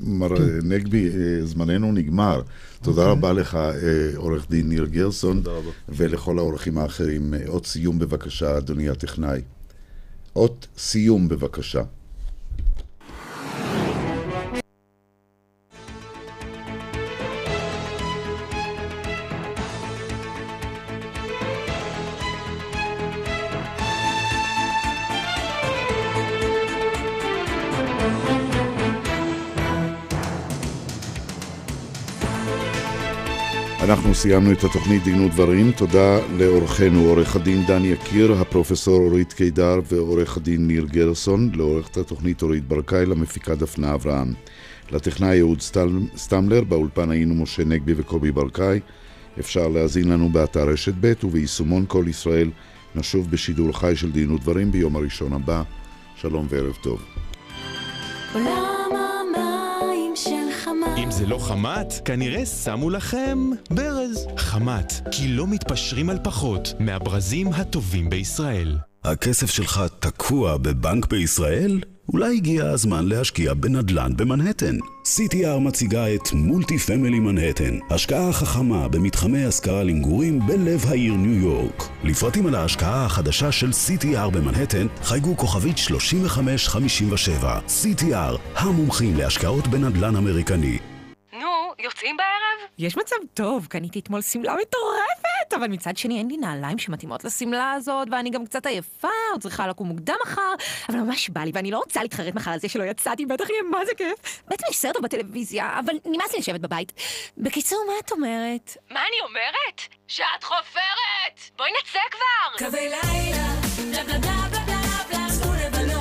מר נגבי, אה, זמננו נגמר. תודה רבה לך, אה, עורך דין ניר גרסון, ולכל האורחים האחרים. אה, אות סיום בבקשה, אדוני הטכנאי. אות סיום בבקשה. אנחנו סיימנו את התוכנית דין ודברים. תודה לעורכנו, עורך הדין דן יקיר, הפרופסור אורית קידר ועורך הדין ניר גרסון, לעורכת התוכנית אורית ברקאי, למפיקה דפנה אברהם. לטכנאי אהוד סטמלר, באולפן היינו משה נגבי וקובי ברקאי. אפשר להאזין לנו באתר רשת ב' וביישומון כל ישראל. נשוב בשידור חי של דין ודברים ביום הראשון הבא. שלום וערב טוב. עולם אם זה לא חמת, כנראה שמו לכם ברז. חמת, כי לא מתפשרים על פחות מהברזים הטובים בישראל. הכסף שלך תקוע בבנק בישראל? אולי הגיע הזמן להשקיע בנדל"ן במנהטן. CTR מציגה את Multi Family מנהטן, השקעה חכמה במתחמי השכרה למגורים בלב העיר ניו יורק. לפרטים על ההשקעה החדשה של CTR במנהטן, חייגו כוכבית 3557. CTR, המומחים להשקעות בנדל"ן אמריקני. יוצאים בערב? יש מצב טוב, קניתי אתמול שמלה מטורפת, אבל מצד שני אין לי נעליים שמתאימות לשמלה הזאת, ואני גם קצת עייפה, עוד צריכה לקום מוקדם מחר, אבל ממש בא לי, ואני לא רוצה להתחרט מחר על זה שלא יצאתי, בטח יהיה מה זה כיף. בעצם יש סרט בטלוויזיה, אבל נמאס לי לשבת בבית. בקיצור, מה את אומרת? מה אני אומרת? שאת חופרת! בואי נצא כבר! קווי לילה, בלה בלה בלה בלה בלה בלה.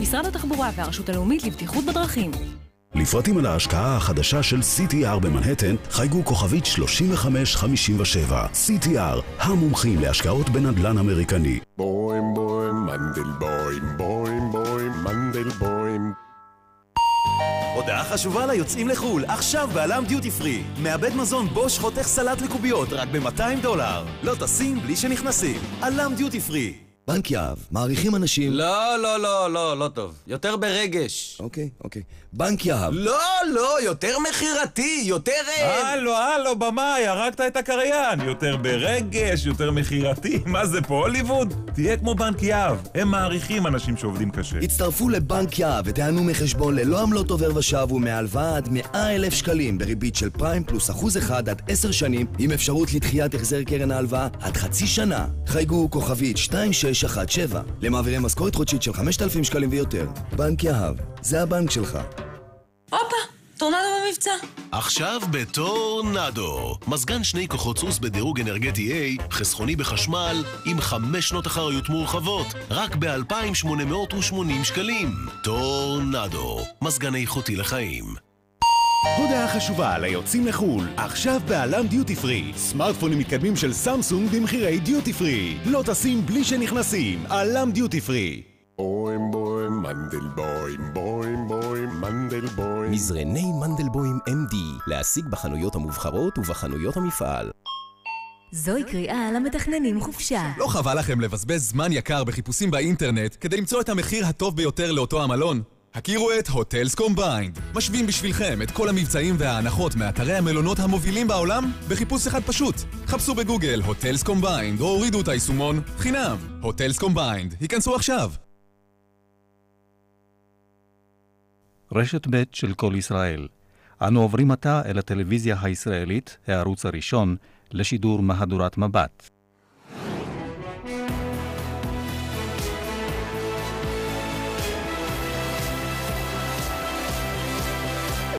משרד התחבורה והרשות הלאומית לבטיחות בדרכים. לפרטים על ההשקעה החדשה של CTR במנהטן, חייגו כוכבית 3557. CTR, המומחים להשקעות בנדל"ן אמריקני. בוים בוים מנדלבוים בוים בוים מנדלבוים הודעה חשובה ליוצאים לחו"ל, עכשיו בעלם דיוטי פרי. מעבד מזון בוש חותך סלט לקוביות רק ב-200 דולר. לא טסים בלי שנכנסים. עלם דיוטי פרי. בנק יהב, מעריכים אנשים... לא, לא, לא, לא, לא טוב. יותר ברגש. אוקיי, אוקיי. בנק יהב. לא, לא, יותר מכירתי, יותר... אה, הלו, הלו, במאי, הרגת את הקריין. יותר ברגש, יותר מכירתי. מה זה פה, הוליווד? תהיה כמו בנק יהב. הם מעריכים אנשים שעובדים קשה. הצטרפו לבנק יהב ותיהנו מחשבון ללא עמלות עובר ושב ומהלוואה עד 100 אלף שקלים בריבית של פריים פלוס אחוז אחד עד 10 שנים עם אפשרות לדחיית החזר קרן ההלוואה עד חצי שנה. חייגו כוכבית 2617 למעבירי משכורת חודשית של 5,000 שקלים ויותר. בנק יהב, זה הבנק שלך. הופה, טורנדו במבצע. עכשיו בטורנדו. מזגן שני כוחות סוס בדירוג אנרגטי A, חסכוני בחשמל, עם חמש שנות אחריות מורחבות, רק ב-2,880 שקלים. טורנדו. מזגן איכותי לחיים. הודעה חשובה ליוצאים לחו"ל, עכשיו בעלם דיוטי פרי. סמארטפונים מתקדמים של סמסונג במחירי דיוטי פרי. לא טסים בלי שנכנסים, עלם דיוטי פרי. בוים בוים מנדלבוים בוים בוים מנדלבוים מזרני מנדלבוים MD, להשיג בחנויות המובחרות ובחנויות המפעל. זוהי קריאה למתכנני חופשה. לא חבל לכם לבזבז זמן יקר בחיפושים באינטרנט כדי למצוא את המחיר הטוב ביותר לאותו המלון? הכירו את הוטלס קומביינד. משווים בשבילכם את כל המבצעים וההנחות מאתרי המלונות המובילים בעולם בחיפוש אחד פשוט. חפשו בגוגל הוטלס קומביינד או הורידו את היישומון חינם. הוטלס קומביינד. היכנסו עכשיו. רשת ב' של כל ישראל. אנו עוברים עתה אל הטלוויזיה הישראלית, הערוץ הראשון, לשידור מהדורת מבט.